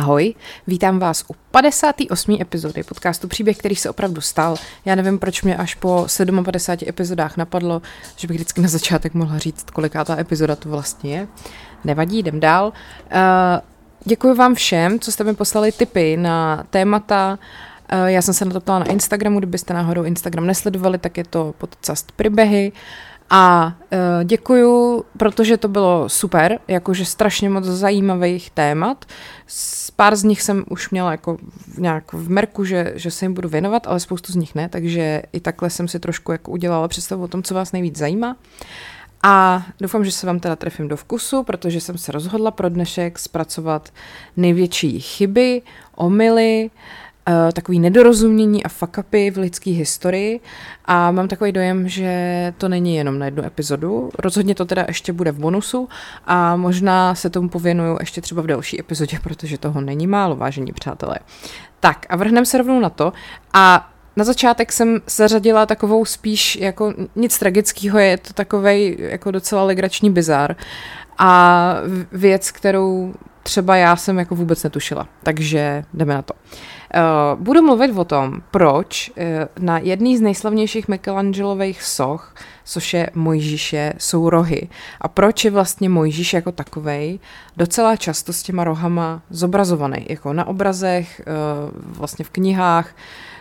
Ahoj, vítám vás u 58. epizody podcastu Příběh, který se opravdu stal. Já nevím, proč mě až po 57 epizodách napadlo, že bych vždycky na začátek mohla říct, koliká ta epizoda to vlastně je. Nevadí, jdem dál. Uh, děkuji vám všem, co jste mi poslali tipy na témata, uh, já jsem se na to ptala na Instagramu, kdybyste náhodou Instagram nesledovali, tak je to podcast Příběhy. A uh, děkuju, protože to bylo super, jakože strašně moc zajímavých témat. Pár z nich jsem už měla jako nějak v merku, že, že se jim budu věnovat, ale spoustu z nich ne, takže i takhle jsem si trošku jako udělala představu o tom, co vás nejvíc zajímá. A doufám, že se vám teda trefím do vkusu, protože jsem se rozhodla pro dnešek zpracovat největší chyby, omily, uh, takový nedorozumění a fuck-upy v lidské historii a mám takový dojem, že to není jenom na jednu epizodu. Rozhodně to teda ještě bude v bonusu a možná se tomu pověnuju ještě třeba v další epizodě, protože toho není málo, vážení přátelé. Tak a vrhneme se rovnou na to a na začátek jsem zařadila takovou spíš jako nic tragického, je to takový jako docela legrační bizar a věc, kterou třeba já jsem jako vůbec netušila. Takže jdeme na to. Uh, budu mluvit o tom, proč uh, na jedný z nejslavnějších Michelangelových soch, což je Mojžíše, jsou rohy. A proč je vlastně Mojžíš jako takovej docela často s těma rohama zobrazovaný. Jako na obrazech, uh, vlastně v knihách,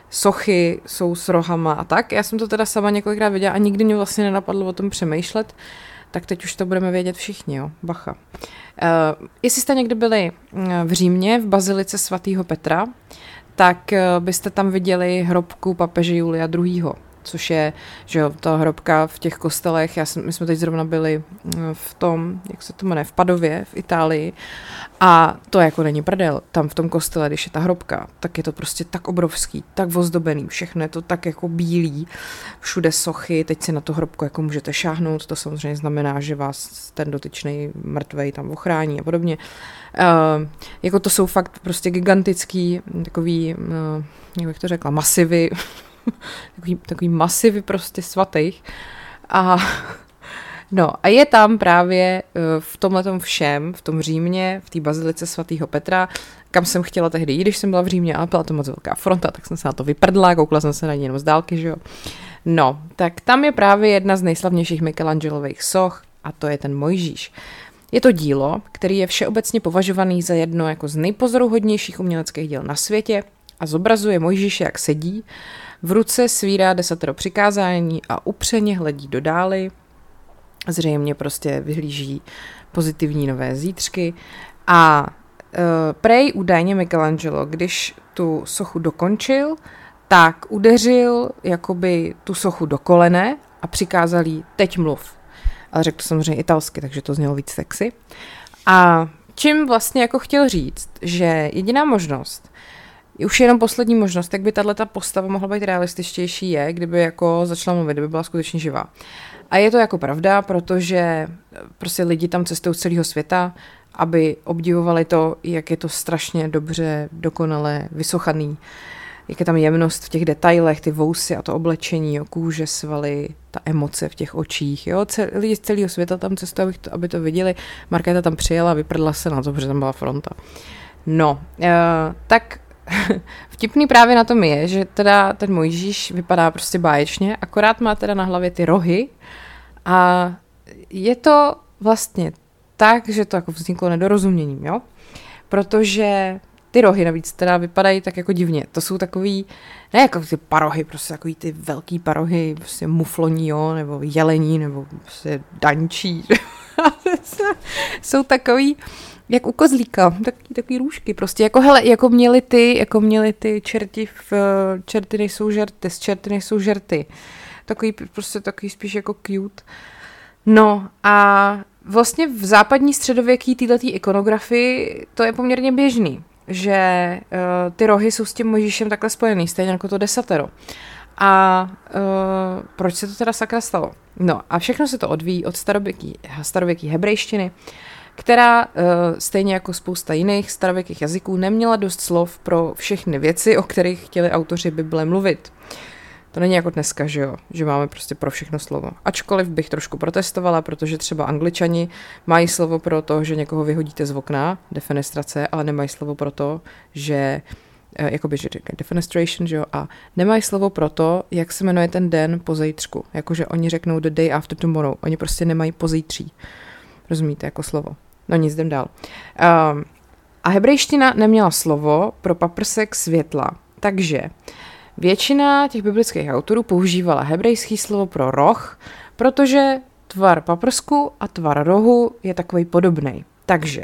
sochy jsou s rohama a tak. Já jsem to teda sama několikrát viděla a nikdy mě vlastně nenapadlo o tom přemýšlet. Uh, tak teď už to budeme vědět všichni, jo, bacha. Uh, jestli jste někdy byli eh, v Římě, v bazilice svatého Petra, tak uh, byste tam viděli hrobku papeže Julia II což je, že jo, ta hrobka v těch kostelech, já jsem, my jsme teď zrovna byli mm, v tom, jak se to jmenuje, v Padově, v Itálii. A to jako není prdel, tam v tom kostele, když je ta hrobka, tak je to prostě tak obrovský, tak ozdobený, všechno je to tak jako bílý, všude sochy, teď si na tu hrobku jako můžete šáhnout, to samozřejmě znamená, že vás ten dotyčný mrtvej tam ochrání a podobně. Uh, jako to jsou fakt prostě gigantický, takový, uh, jak bych to řekla, masivy, takový, takový masivy prostě svatých. A No a je tam právě eh, v tomhle všem, v tom Římě, v té bazilice svatého Petra, kam jsem chtěla tehdy jít, když jsem byla v Římě, ale byla to moc velká fronta, tak jsem se na to vyprdla, koukla jsem se na ní jenom z dálky, že jo. No, tak tam je právě jedna z nejslavnějších Michelangelových soch a to je ten Mojžíš. Je to dílo, který je všeobecně považovaný za jedno jako z nejpozoruhodnějších uměleckých děl na světě a zobrazuje Mojžíše, jak sedí v ruce svírá desatero přikázání a upřeně hledí do dály. Zřejmě prostě vyhlíží pozitivní nové zítřky. A uh, prej údajně Michelangelo, když tu sochu dokončil, tak udeřil jakoby tu sochu do kolene a přikázal jí teď mluv. Ale řekl to samozřejmě italsky, takže to znělo víc sexy. A čím vlastně jako chtěl říct, že jediná možnost, už jenom poslední možnost, jak by tato postava mohla být realističtější, je, kdyby jako začala mluvit, kdyby byla skutečně živá. A je to jako pravda, protože prostě lidi tam cestují z celého světa, aby obdivovali to, jak je to strašně dobře, dokonale vysochaný, jak je tam jemnost v těch detailech, ty vousy a to oblečení, jo, kůže, svaly, ta emoce v těch očích. Jo. Cel, lidi z celého světa tam cestují, aby to, aby to viděli. Markéta tam přijela, vyprdla se na to, protože tam byla fronta. No, uh, tak Vtipný právě na tom je, že teda ten Mojžíš vypadá prostě báječně, akorát má teda na hlavě ty rohy a je to vlastně tak, že to jako vzniklo nedorozuměním, jo? Protože ty rohy navíc teda vypadají tak jako divně. To jsou takový, ne jako ty parohy, prostě takový ty velký parohy, prostě mufloní, jo, nebo jelení, nebo prostě dančí. jsou takový, jak u kozlíka, takový, takový růžky prostě, jako hele, jako měli ty, jako měli ty čerti v, čerty nejsou žerty, z čerty nejsou žerty. Takový, prostě takový spíš jako cute. No a vlastně v západní středověký této ikonografii to je poměrně běžný, že uh, ty rohy jsou s tím Mojžíšem takhle spojený, stejně jako to desatero. A uh, proč se to teda sakra stalo? No a všechno se to odvíjí od starověký, starověký hebrejštiny, která uh, stejně jako spousta jiných starověkých jazyků neměla dost slov pro všechny věci, o kterých chtěli autoři Bible mluvit. To není jako dneska, že jo, že máme prostě pro všechno slovo. Ačkoliv bych trošku protestovala, protože třeba angličani mají slovo pro to, že někoho vyhodíte z okna, defenestrace, ale nemají slovo pro to, že eh, jakoby, že defenestration, že jo, a nemají slovo pro to, jak se jmenuje ten den po zítřku. Jakože oni řeknou the day after tomorrow. Oni prostě nemají pozítří. Rozumíte, jako slovo. No nic, jdem dál. Um, a hebrejština neměla slovo pro paprsek světla. Takže většina těch biblických autorů používala hebrejský slovo pro roh, protože tvar paprsku a tvar rohu je takový podobný. Takže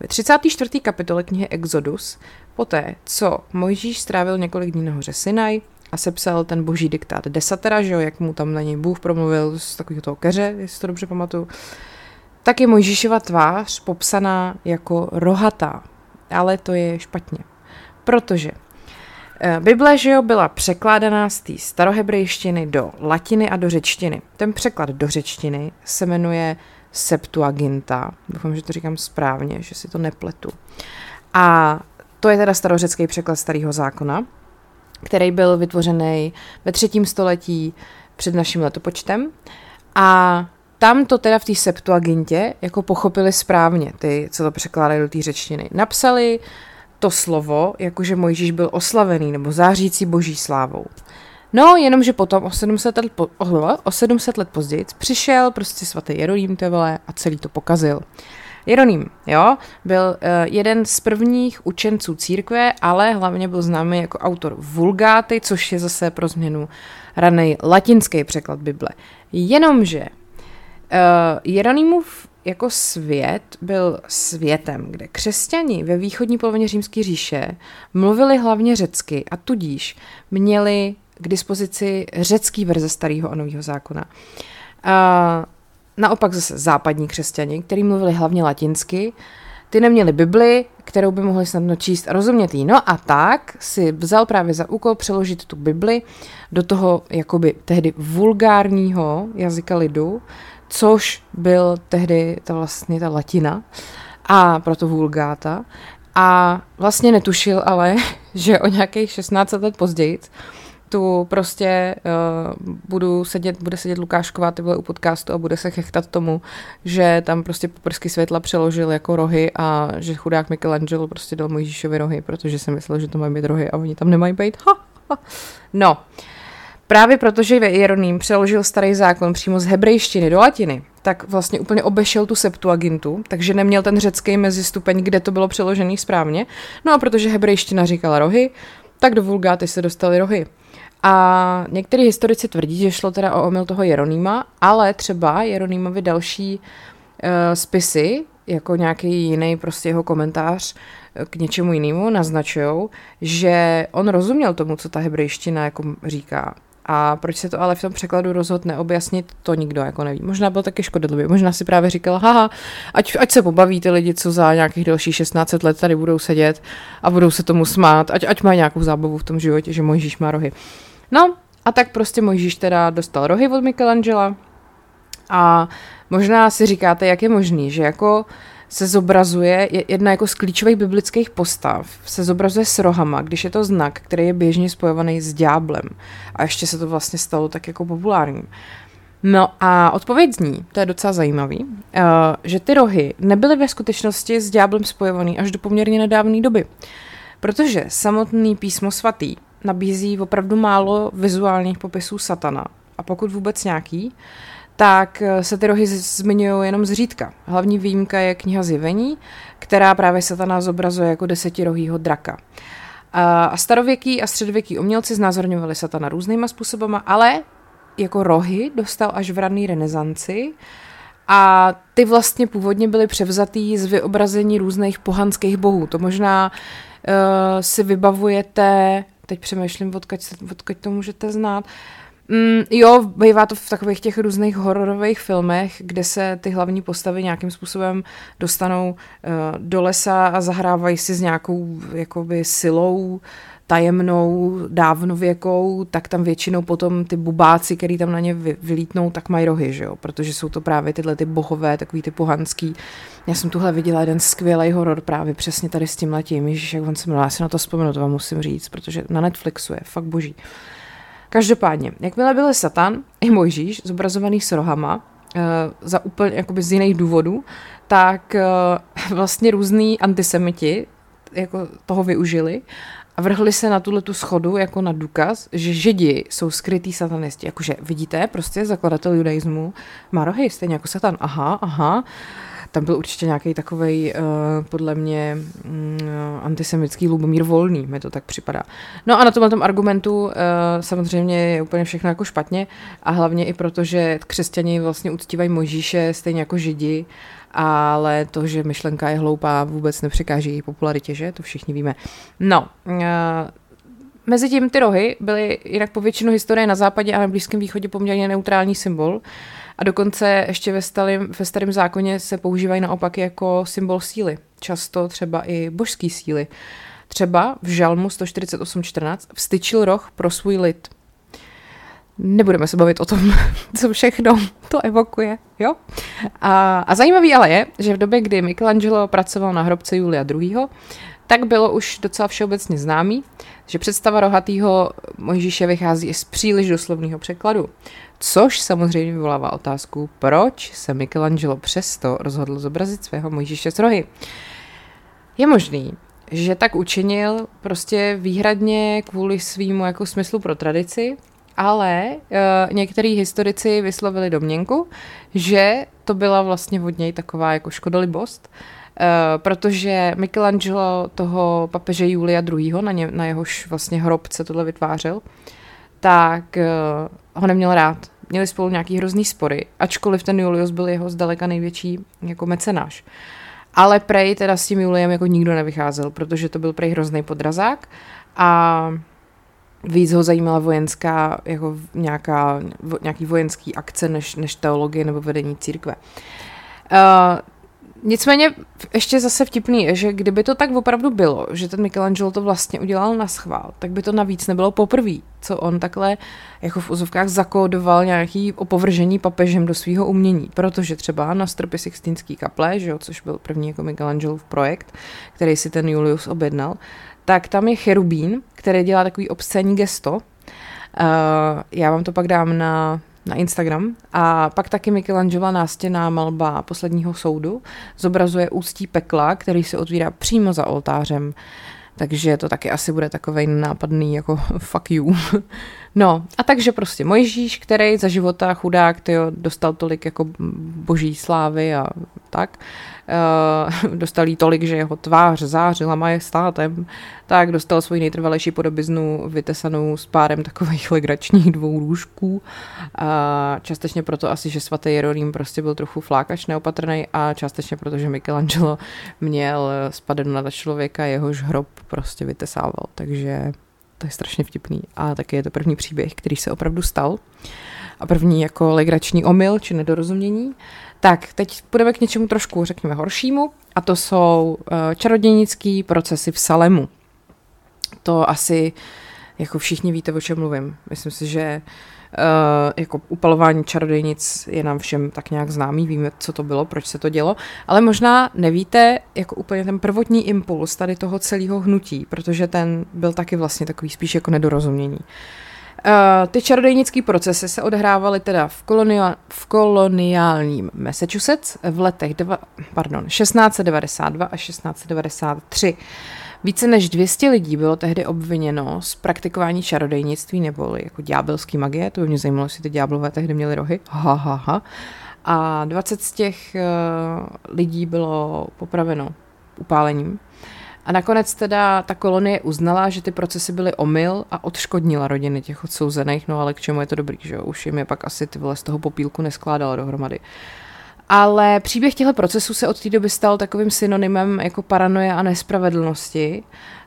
ve 34. kapitole knihy Exodus, poté co Mojžíš strávil několik dní nahoře Sinaj a sepsal ten boží diktát desatera, že jo, jak mu tam na něj Bůh promluvil z takového toho keře, jestli to dobře pamatuju, tak je Mojžíšova tvář popsaná jako rohatá. Ale to je špatně. Protože eh, Bible, že jo, byla překládaná z té starohebrejštiny do latiny a do řečtiny. Ten překlad do řečtiny se jmenuje Septuaginta. Doufám, že to říkám správně, že si to nepletu. A to je teda starořecký překlad starého zákona, který byl vytvořený ve třetím století před naším letopočtem. A tam to teda v té Septuagintě jako pochopili správně, ty, co to překládají do té řečtiny. Napsali to slovo, jakože Mojžíš byl oslavený nebo zářící boží slávou. No, jenomže potom o 700 let, po, o 700 let později přišel prostě svatý Jeroným vole, a celý to pokazil. Jeroným, jo, byl uh, jeden z prvních učenců církve, ale hlavně byl známý jako autor Vulgáty, což je zase pro změnu raný latinský překlad Bible. Jenomže Jeronýmův jako svět byl světem, kde křesťani ve východní polovině římské říše mluvili hlavně řecky a tudíž měli k dispozici řecký verze starého a nového zákona. Uh, naopak zase západní křesťani, kteří mluvili hlavně latinsky, ty neměli Bibli, kterou by mohli snadno číst a rozumět jí. No a tak si vzal právě za úkol přeložit tu Bibli do toho jakoby tehdy vulgárního jazyka lidu, což byl tehdy ta vlastně ta latina a proto vulgáta. A vlastně netušil ale, že o nějakých 16 let později tu prostě uh, budu sedět, bude sedět Lukášková ty u podcastu a bude se chechtat tomu, že tam prostě poprsky světla přeložil jako rohy a že chudák Michelangelo prostě dal Mojžíšovi rohy, protože si myslel, že to mají být rohy a oni tam nemají být. Ha, ha. No, Právě protože Jeroným přeložil starý zákon přímo z hebrejštiny do latiny, tak vlastně úplně obešel tu Septuagintu, takže neměl ten řecký mezistupeň, kde to bylo přeložené správně. No a protože hebrejština říkala rohy, tak do vulgáty se dostaly rohy. A některý historici tvrdí, že šlo teda o omyl toho Jeronýma, ale třeba Jeronýmovi další uh, spisy, jako nějaký jiný prostě jeho komentář eh, k něčemu jinému naznačují, že on rozuměl tomu, co ta hebrejština jako říká. A proč se to ale v tom překladu rozhodne neobjasnit, to nikdo jako neví. Možná byl taky škodlivý, možná si právě říkal, haha, ať, ať se pobaví ty lidi, co za nějakých dalších 16 let tady budou sedět a budou se tomu smát, ať, ať mají nějakou zábavu v tom životě, že Mojžíš má rohy. No, a tak prostě Mojžíš teda dostal rohy od Michelangela a možná si říkáte, jak je možný, že jako se zobrazuje, jedna jako z klíčových biblických postav, se zobrazuje s rohama, když je to znak, který je běžně spojovaný s ďáblem. A ještě se to vlastně stalo tak jako populárním. No a odpověď zní, to je docela zajímavý, uh, že ty rohy nebyly ve skutečnosti s ďáblem spojovaný až do poměrně nedávné doby. Protože samotný písmo svatý nabízí opravdu málo vizuálních popisů satana, a pokud vůbec nějaký, tak eh, se ty rohy zmiňují jenom zřídka. Hlavní výjimka je kniha Zjevení, která právě satana zobrazuje jako desetirohýho draka. A starověký a středověký umělci znázorňovali satana různýma způsobama, ale jako rohy dostal až v rané renesanci a ty vlastně původně byly převzatý z vyobrazení různých pohanských bohů. To možná uh, si vybavujete, teď přemýšlím, odkud, odkud to můžete znát, Mm, jo, bývá to v takových těch různých hororových filmech, kde se ty hlavní postavy nějakým způsobem dostanou uh, do lesa a zahrávají si s nějakou jakoby silou tajemnou, dávnověkou, tak tam většinou potom ty bubáci, který tam na ně vylítnou, tak mají rohy, že jo? protože jsou to právě tyhle ty bohové, takový ty pohanský. Já jsem tuhle viděla jeden skvělý horor právě přesně tady s tím letím, Ježíš, jak on se jmenuje, já si na to vzpomenu, to vám musím říct, protože na Netflixu je fakt boží. Každopádně, jakmile byl Satan i Mojžíš zobrazovaný s rohama, uh, za úplně jakoby z jiných důvodů, tak uh, vlastně různý antisemiti jako toho využili a vrhli se na tuhle tu schodu jako na důkaz, že židi jsou skrytí satanisti. Jakože vidíte, prostě zakladatel judaismu má rohy, stejně jako satan. Aha, aha. Tam byl určitě nějaký takový, uh, eh, podle mě, um, antisemický Lubomír Volný, mi to tak připadá. No a na tomhle tom argumentu uh, samozřejmě je úplně všechno jako špatně a hlavně i proto, že křesťani vlastně uctívají Mojžíše stejně jako židi ale to, že myšlenka je hloupá, vůbec nepřekáží její popularitě, že? To všichni víme. No, uh, mezi tím ty rohy byly jinak po většinu historie na západě a na Blízkém východě poměrně neutrální symbol. A dokonce ještě ve starém, ve starém zákoně se používají naopak jako symbol síly. Často třeba i božský síly. Třeba v Žalmu 148.14 vstyčil roh pro svůj lid. Nebudeme se bavit o tom, co všechno to evokuje, jo? A, a zajímavý ale je, že v době, kdy Michelangelo pracoval na hrobce Julia II., tak bylo už docela všeobecně známý, že představa rohatýho Mojžíše vychází z příliš doslovného překladu. Což samozřejmě vyvolává otázku, proč se Michelangelo přesto rozhodl zobrazit svého Mojžíše s rohy. Je možný, že tak učinil prostě výhradně kvůli svýmu jako smyslu pro tradici, ale uh, některý historici vyslovili domněnku, že to byla vlastně od něj taková jako škodolibost, protože Michelangelo toho papeže Julia II., na, ně, na jehož vlastně hrobce tohle vytvářel, tak uh, ho neměl rád. Měli spolu nějaký hrozný spory, ačkoliv ten Julius byl jeho zdaleka největší jako mecenáš. Ale prej teda s tím Juliem jako nikdo nevycházel, protože to byl prej hrozný podrazák a víc ho zajímala vojenská, jako nějaká, nějaký vojenský akce, než, než teologie nebo vedení církve. Uh, Nicméně ještě zase vtipný je, že kdyby to tak opravdu bylo, že ten Michelangelo to vlastně udělal na schvál, tak by to navíc nebylo poprvé, co on takhle jako v úzovkách zakódoval nějaký opovržení papežem do svého umění, protože třeba na stropě Sixtínský kaple, že jo, což byl první jako Michelangelův projekt, který si ten Julius objednal, tak tam je cherubín, který dělá takový obscénní gesto. Uh, já vám to pak dám na, na Instagram. A pak taky Michelangela nástěná malba posledního soudu zobrazuje ústí pekla, který se otvírá přímo za oltářem. Takže to taky asi bude takovej nápadný jako fuck you. No a takže prostě Mojžíš, který za života chudák tyjo, dostal tolik jako boží slávy a tak, uh, dostal jí tolik, že jeho tvář zářila majestátem, tak dostal svoji nejtrvalejší podobiznu vytesanou s párem takových legračních dvou růžků. A částečně proto asi, že svatý Jeroným prostě byl trochu flákač neopatrný a částečně proto, že Michelangelo měl spadenu na člověka, jehož hrob prostě vytesával. Takže to je strašně vtipný. A taky je to první příběh, který se opravdu stal. A první jako legrační omyl či nedorozumění. Tak, teď půjdeme k něčemu trošku, řekněme, horšímu. A to jsou uh, čarodějnické procesy v Salemu. To asi, jako všichni víte, o čem mluvím. Myslím si, že Uh, jako upalování čarodejnic je nám všem tak nějak známý, víme, co to bylo, proč se to dělo, ale možná nevíte jako úplně ten prvotní impuls tady toho celého hnutí, protože ten byl taky vlastně takový spíš jako nedorozumění. Uh, ty čarodejnické procesy se odehrávaly teda v, kolonia- v koloniálním Massachusetts v letech dva, pardon, 1692 a 1693. Více než 200 lidí bylo tehdy obviněno z praktikování čarodejnictví nebo jako ďábelský magie. To by mě zajímalo, jestli ty ďáblové tehdy měli rohy. Ha, ha, ha. A 20 z těch uh, lidí bylo popraveno upálením. A nakonec teda ta kolonie uznala, že ty procesy byly omyl a odškodnila rodiny těch odsouzených, no ale k čemu je to dobrý, že jo? Už jim je pak asi ty vole z toho popílku neskládalo dohromady. Uh, ale příběh těchto procesů se od té doby stal takovým synonymem jako paranoje a nespravedlnosti.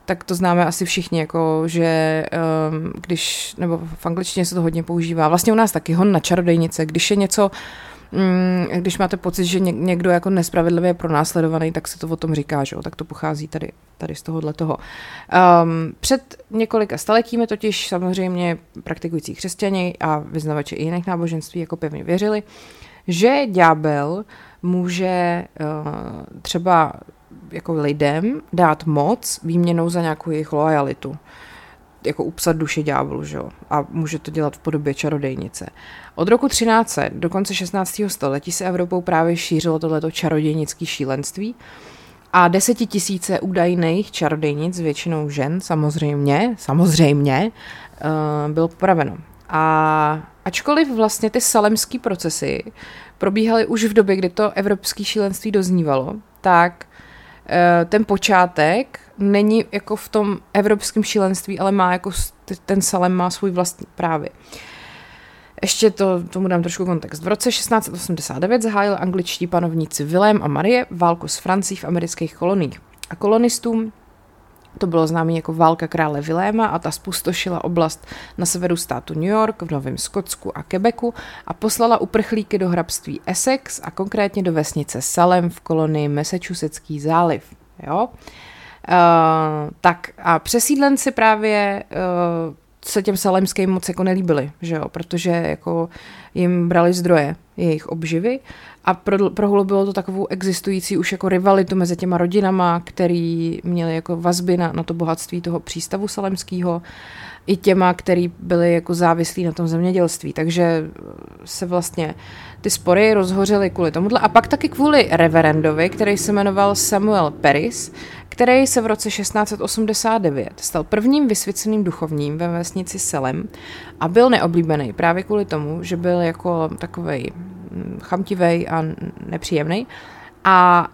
Tak to známe asi všichni, jako že um, když, nebo v angličtině se to hodně používá, vlastně u nás taky hon na čarodejnice, když je něco, um, když máte pocit, že někdo jako nespravedlivě je pronásledovaný, tak se to o tom říká, že jo? tak to pochází tady, tady z tohohle toho. Um, před několika staletími totiž samozřejmě praktikující křesťani a vyznavači i jiných náboženství jako pevně věřili, že ďábel může uh, třeba jako lidem dát moc výměnou za nějakou jejich lojalitu. jako upsat duši ďáblu, že jo? A může to dělat v podobě čarodejnice. Od roku 13 do konce 16. století se Evropou právě šířilo tohleto čarodějnické šílenství a desetitisíce údajných čarodejnic, většinou žen, samozřejmě, samozřejmě, uh, bylo popraveno. A ačkoliv vlastně ty salemský procesy probíhaly už v době, kdy to evropské šílenství doznívalo, tak uh, ten počátek není jako v tom evropském šílenství, ale má jako ten Salem má svůj vlastní právě. Ještě to, tomu dám trošku kontext. V roce 1689 zahájili angličtí panovníci Vilém a Marie válku s Francií v amerických koloních. A kolonistům to bylo známé jako válka krále Viléma a ta spustošila oblast na severu státu New York, v Novém Skotsku a Quebecu a poslala uprchlíky do hrabství Essex a konkrétně do vesnice Salem v kolonii Massachusettský záliv. Jo? Uh, tak a přesídlenci právě uh, se těm salemským moc jako nelíbili, že jo, protože jako jim brali zdroje jejich obživy a pro, prohlubilo to takovou existující už jako rivalitu mezi těma rodinama, který měli jako vazby na, na to bohatství toho přístavu salemského i těma, který byli jako závislí na tom zemědělství. Takže se vlastně ty spory rozhořely kvůli tomuhle. A pak taky kvůli reverendovi, který se jmenoval Samuel Peris, který se v roce 1689 stal prvním vysvěceným duchovním ve vesnici Selem a byl neoblíbený právě kvůli tomu, že byl jako takovej mm, chamtivej a nepříjemný. A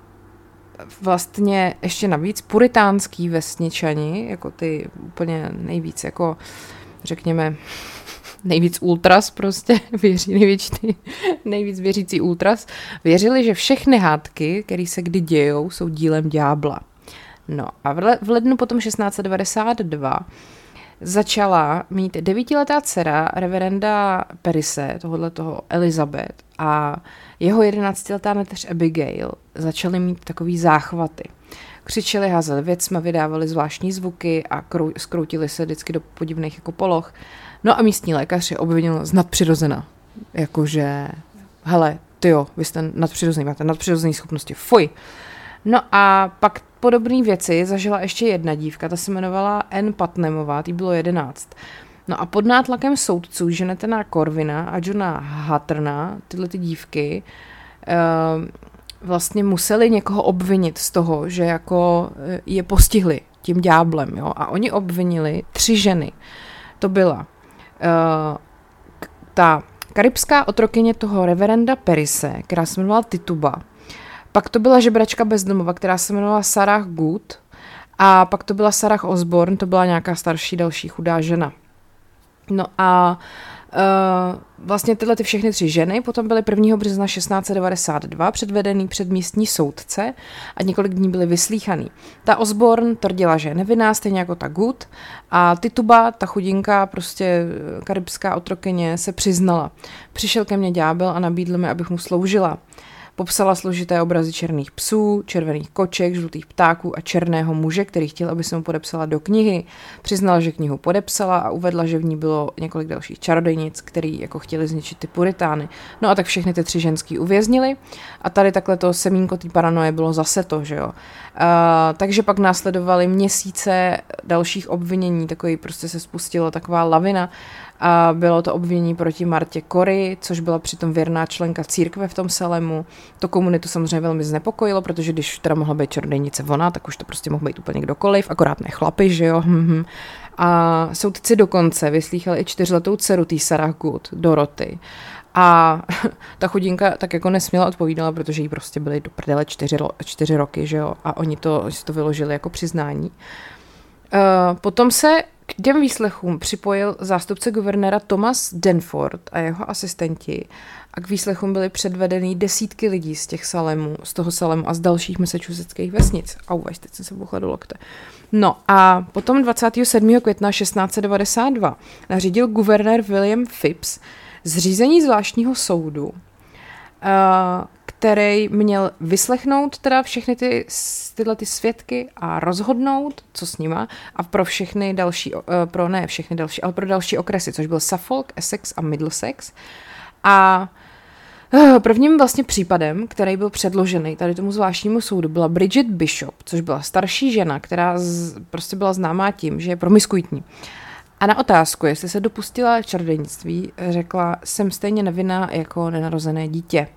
vlastně ještě navíc puritánský vesničani, jako ty úplně nejvíc jako řekněme nejvíc ultras prostě, věří, největší, nejvíc věřící ultras, věřili, že všechny hádky, které se kdy dějou, jsou dílem ďábla. No a v lednu potom 1692 začala mít devítiletá dcera reverenda Perise, tohohle toho Elizabeth a jeho jedenáctiletá neteř Abigail začaly mít takový záchvaty. Křičeli, házeli věcma, vydávali zvláštní zvuky a krou, skroutili se vždycky do podivných jako poloh. No a místní lékař je obvinil z nadpřirozena. Jakože, hele, ty jo, vy jste nadpřirozený, máte nadpřirozený schopnosti, fuj. No a pak podobné věci zažila ještě jedna dívka, ta se jmenovala N. Patnemová, tý bylo jedenáct. No a pod nátlakem soudců Ženetena Korvina a Johna Hatterna, tyhle ty dívky, uh, vlastně museli někoho obvinit z toho, že jako eh, je postihli tím dňáblem, jo, a oni obvinili tři ženy. To byla uh, ta karibská otrokyně toho reverenda Perise, která se jmenovala Tituba, pak to byla žebračka bezdomova, která se jmenovala Sarah Good. A pak to byla Sarah Osborne, to byla nějaká starší další chudá žena. No a Uh, vlastně tyhle ty všechny tři ženy potom byly 1. března 1692 předvedený před místní soudce a několik dní byly vyslíchaný. Ta Osborne tvrdila, že je nevinná, stejně jako ta Good a Tituba, ta chudinka, prostě karibská otrokyně, se přiznala. Přišel ke mně ďábel a nabídl mi, abych mu sloužila. Popsala složité obrazy černých psů, červených koček, žlutých ptáků a černého muže, který chtěl, aby se mu podepsala do knihy. Přiznala, že knihu podepsala a uvedla, že v ní bylo několik dalších čarodejnic, který jako chtěli zničit ty puritány. No a tak všechny ty tři ženský uvěznili a tady takhle to semínko té paranoje bylo zase to, že jo. Uh, takže pak následovaly měsíce dalších obvinění, takový prostě se spustila taková lavina a bylo to obvinění proti Martě Kory, což byla přitom věrná členka církve v tom Selemu. To komunitu samozřejmě velmi znepokojilo, protože když teda mohla být čarodejnice ona, tak už to prostě mohl být úplně kdokoliv, akorát ne chlapy, že jo. Mhm. A soudci dokonce vyslýchali i čtyřletou dceru tý Sarah Good, Doroty. A ta chudinka tak jako nesměla odpovídala, protože jí prostě byly do prdele čtyři, čtyři roky, že jo, a oni to, to vyložili jako přiznání. Uh, potom se k těm výslechům připojil zástupce guvernéra Thomas Denford a jeho asistenti a k výslechům byly předvedeny desítky lidí z těch salemů, z toho salemu a z dalších massachusettských vesnic. Au, teď jsem se buchla do lokte. No a potom 27. května 1692 nařídil guvernér William Phipps zřízení zvláštního soudu, který měl vyslechnout teda všechny ty, tyhle ty svědky a rozhodnout, co s nima a pro všechny další, eh, pro ne všechny další, ale pro další okresy, což byl Suffolk, Essex a Middlesex. A eh, Prvním vlastně případem, který byl předložený tady tomu zvláštnímu soudu, byla Bridget Bishop, což byla starší žena, která z, prostě byla známá tím, že je promiskuitní. A na otázku, jestli se dopustila čarodejnictví, řekla, jsem stejně nevinná jako nenarozené dítě.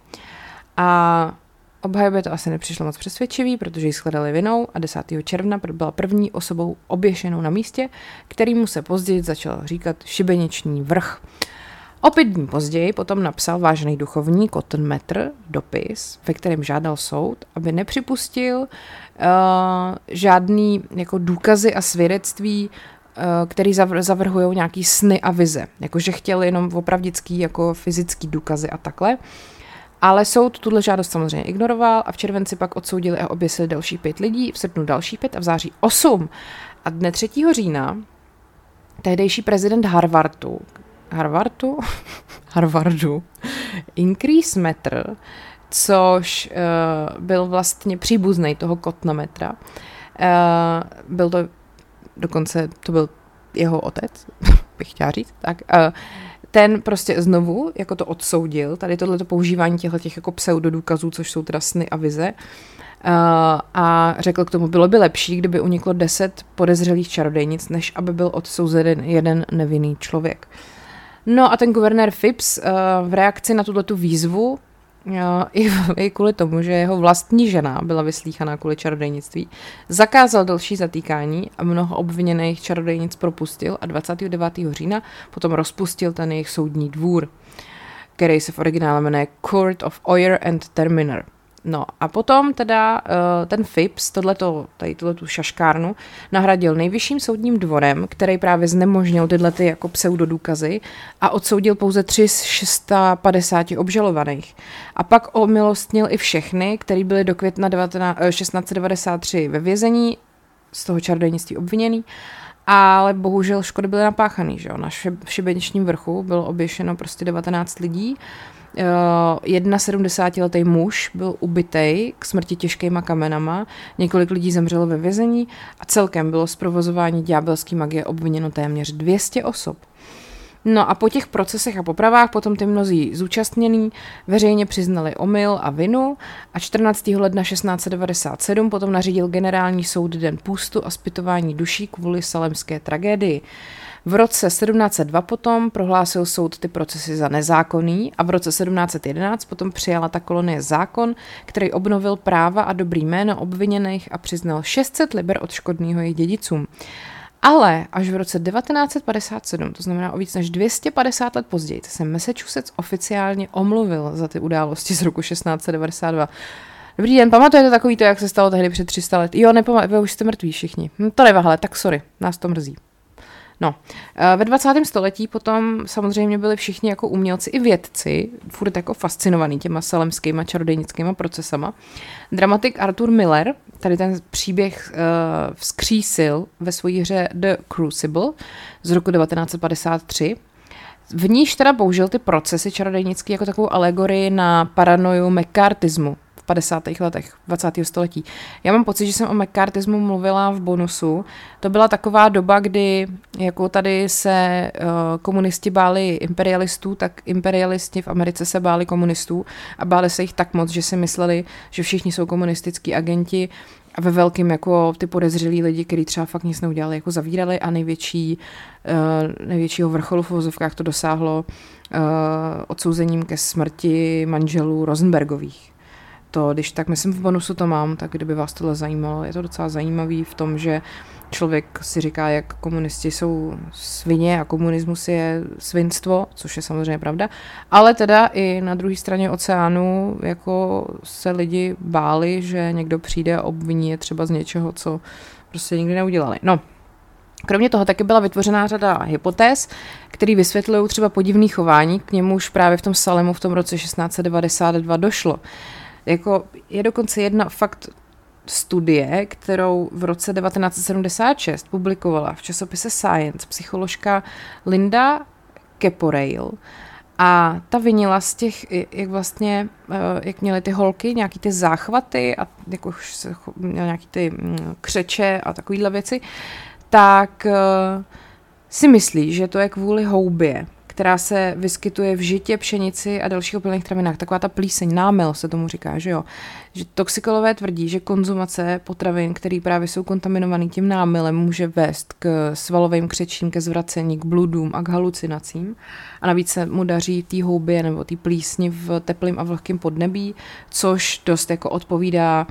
A Obhajobě to asi nepřišlo moc přesvědčivý, protože ji shledali vinou a 10. června byla první osobou oběšenou na místě, kterýmu se později začal říkat šibeniční vrch. O pět dní později potom napsal vážený duchovní Cotton Metr dopis, ve kterém žádal soud, aby nepřipustil uh, žádný jako důkazy a svědectví, uh, který zavr- zavrhují nějaký sny a vize. Jakože chtěl jenom opravdický jako fyzický důkazy a takhle. Ale soud tuhle žádost samozřejmě ignoroval a v červenci pak odsoudili a oběsili další pět lidí, v srpnu další pět a v září osm. A dne 3. října tehdejší prezident Harvardu, Harvardu, Harvardu, Increase Metr, což uh, byl vlastně příbuzný toho kotnometra. Uh, byl to, dokonce to byl jeho otec, bych chtěla říct, tak uh, ten prostě znovu jako to odsoudil, tady tohleto používání těchto těch jako pseudodůkazů, což jsou teda sny a vize, Uh, a řekl k tomu, bylo by lepší, kdyby uniklo deset podezřelých čarodejnic, než aby byl odsouzen jeden nevinný člověk. No a ten guvernér Phipps uh, v reakci na tuto výzvu i, i kvůli tomu, že jeho vlastní žena byla vyslíchaná kvůli čarodejnictví, zakázal další zatýkání a mnoho obviněných čarodejnic propustil a 29. října potom rozpustil ten jejich soudní dvůr, který se v originále jmenuje Court of Oyer and Terminer. No a potom teda uh, ten FIPS, tohleto, tady tu šaškárnu, nahradil nejvyšším soudním dvorem, který právě znemožnil tyhle ty jako pseudodůkazy a odsoudil pouze tři z 650 obžalovaných. A pak omilostnil i všechny, kteří byli do května 19, 1693 ve vězení, z toho čarodejnictví obviněný, ale bohužel škody byly napáchané. Že jo? Na šibeničním vrchu bylo oběšeno prostě 19 lidí, jedna 70-letý muž byl ubitý k smrti těžkýma kamenama, několik lidí zemřelo ve vězení a celkem bylo z provozování ďábelský magie obviněno téměř 200 osob. No a po těch procesech a popravách potom ty mnozí zúčastnění veřejně přiznali omyl a vinu a 14. ledna 1697 potom nařídil generální soud den půstu a zpytování duší kvůli salemské tragédii. V roce 1702 potom prohlásil soud ty procesy za nezákonný a v roce 1711 potom přijala ta kolonie zákon, který obnovil práva a dobrý jméno obviněných a přiznal 600 liber od škodného jejich dědicům. Ale až v roce 1957, to znamená o víc než 250 let později, se Massachusetts oficiálně omluvil za ty události z roku 1692. Dobrý den, pamatujete takový to, jak se stalo tehdy před 300 let? Jo, nepamatujete, vy už jste mrtví všichni. Hm, to nevahale, tak sorry, nás to mrzí. No, eh, ve 20. století potom samozřejmě byli všichni jako umělci i vědci, furt jako fascinovaný těma salemskýma čarodejnickýma procesama. Dramatik Arthur Miller, tady ten příběh uh, vzkřísil ve své hře The Crucible z roku 1953, v níž teda použil ty procesy čarodejnické jako takovou alegorii na paranoju mekartismu, 50. letech 20. století. Já mám pocit, že jsem o McCarthyismu mluvila v bonusu. To byla taková doba, kdy jako tady se uh, komunisti báli imperialistů, tak imperialisti v Americe se báli komunistů a báli se jich tak moc, že si mysleli, že všichni jsou komunistický agenti a ve velkým jako ty podezřelí lidi, kteří třeba fakt nic neudělali, jako zavírali a největší, uh, největšího vrcholu v vozovkách to dosáhlo uh, odsouzením ke smrti manželů Rosenbergových to, když tak myslím v bonusu to mám, tak kdyby vás tohle zajímalo, je to docela zajímavý v tom, že člověk si říká, jak komunisti jsou svině a komunismus je svinstvo, což je samozřejmě pravda, ale teda i na druhé straně oceánu jako se lidi báli, že někdo přijde a obviní je třeba z něčeho, co prostě nikdy neudělali. No, Kromě toho taky byla vytvořená řada hypotéz, které vysvětlují třeba podivný chování, k němuž právě v tom Salemu v tom roce 1692 došlo. Jako je dokonce jedna fakt studie, kterou v roce 1976 publikovala v časopise Science psycholožka Linda Keporail. A ta vinila z těch, jak vlastně, eh, jak měly ty holky, nějaký ty záchvaty a jako nějaký ty mm, křeče a takovýhle věci, tak eh, si myslí, že to je kvůli houbě, která se vyskytuje v žitě, pšenici a dalších opilných travinách. Taková ta plíseň, námil se tomu říká, že jo. Že toxikolové tvrdí, že konzumace potravin, které právě jsou kontaminované tím námilem, může vést k svalovým křečím, ke zvracení, k bludům a k halucinacím. A navíc se mu daří té houbě nebo té plísni v teplém a vlhkém podnebí, což dost jako odpovídá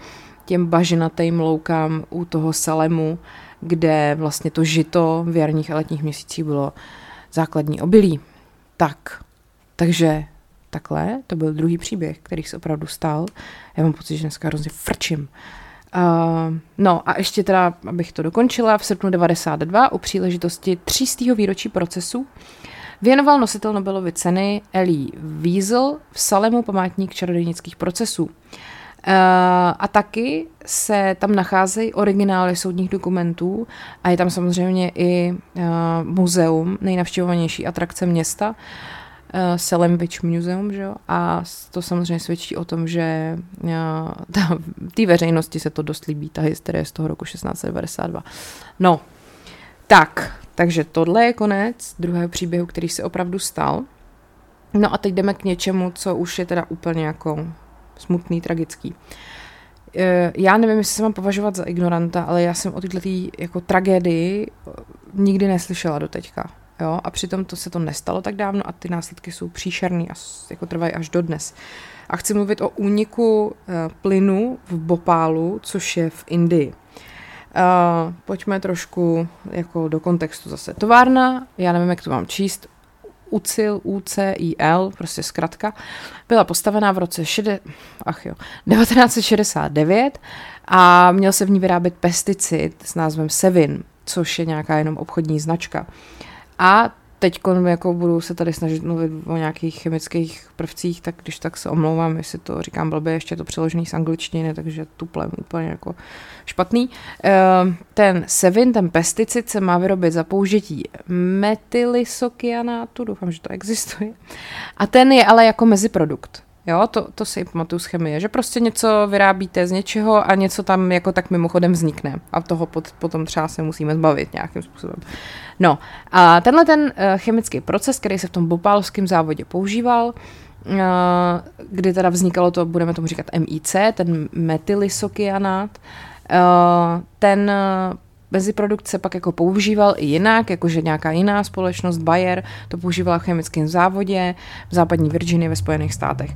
těm bažinatým loukám u toho Salemu, kde vlastně to žito v jarních a letních měsících bylo základní obilí. Tak, takže takhle, to byl druhý příběh, který se opravdu stal. Já mám pocit, že dneska hrozně frčím. Uh, no a ještě teda, abych to dokončila, v srpnu 92 u příležitosti 300. výročí procesu věnoval nositel Nobelovy ceny Elie Wiesel v Salemu památník čarodějnických procesů. Uh, a taky se tam nacházejí originály soudních dokumentů a je tam samozřejmě i uh, muzeum, nejnavštěvovanější atrakce města, Salem Witch Museum, že jo? a to samozřejmě svědčí o tom, že uh, té veřejnosti se to dost líbí, ta hysterie z toho roku 1692. No, tak, takže tohle je konec druhého příběhu, který se opravdu stal. No a teď jdeme k něčemu, co už je teda úplně jako smutný, tragický. E, já nevím, jestli se mám považovat za ignoranta, ale já jsem o této jako tragédii e, nikdy neslyšela do teďka. Jo? A přitom to se to nestalo tak dávno a ty následky jsou příšerný a jako trvají až do dnes. A chci mluvit o úniku e, plynu v Bopálu, což je v Indii. Uh, pojďme trošku jako do kontextu zase. Továrna, já nevím, jak to mám číst, UCIL, UCIL, prostě zkratka, byla postavená v roce šede, ach jo, 1969 a měl se v ní vyrábět pesticid s názvem Sevin, což je nějaká jenom obchodní značka. A teď jako budu se tady snažit mluvit o nějakých chemických prvcích, tak když tak se omlouvám, jestli to říkám blbě, ještě to přeložený z angličtiny, takže tuplem úplně jako špatný. Ehm, ten sevin, ten pesticid se má vyrobit za použití metylisokianátu, doufám, že to existuje. A ten je ale jako meziprodukt. Jo, to, to si pamatuju z chemie, že prostě něco vyrábíte z něčeho a něco tam jako tak mimochodem vznikne a toho pot, potom třeba se musíme zbavit nějakým způsobem. No a tenhle ten uh, chemický proces, který se v tom bopálovském závodě používal, uh, kdy teda vznikalo to, budeme tomu říkat MIC, ten metylisokianát, uh, ten meziprodukt se pak jako používal i jinak, jakože nějaká jiná společnost, Bayer, to používala v chemickém závodě v západní Virginii ve Spojených státech.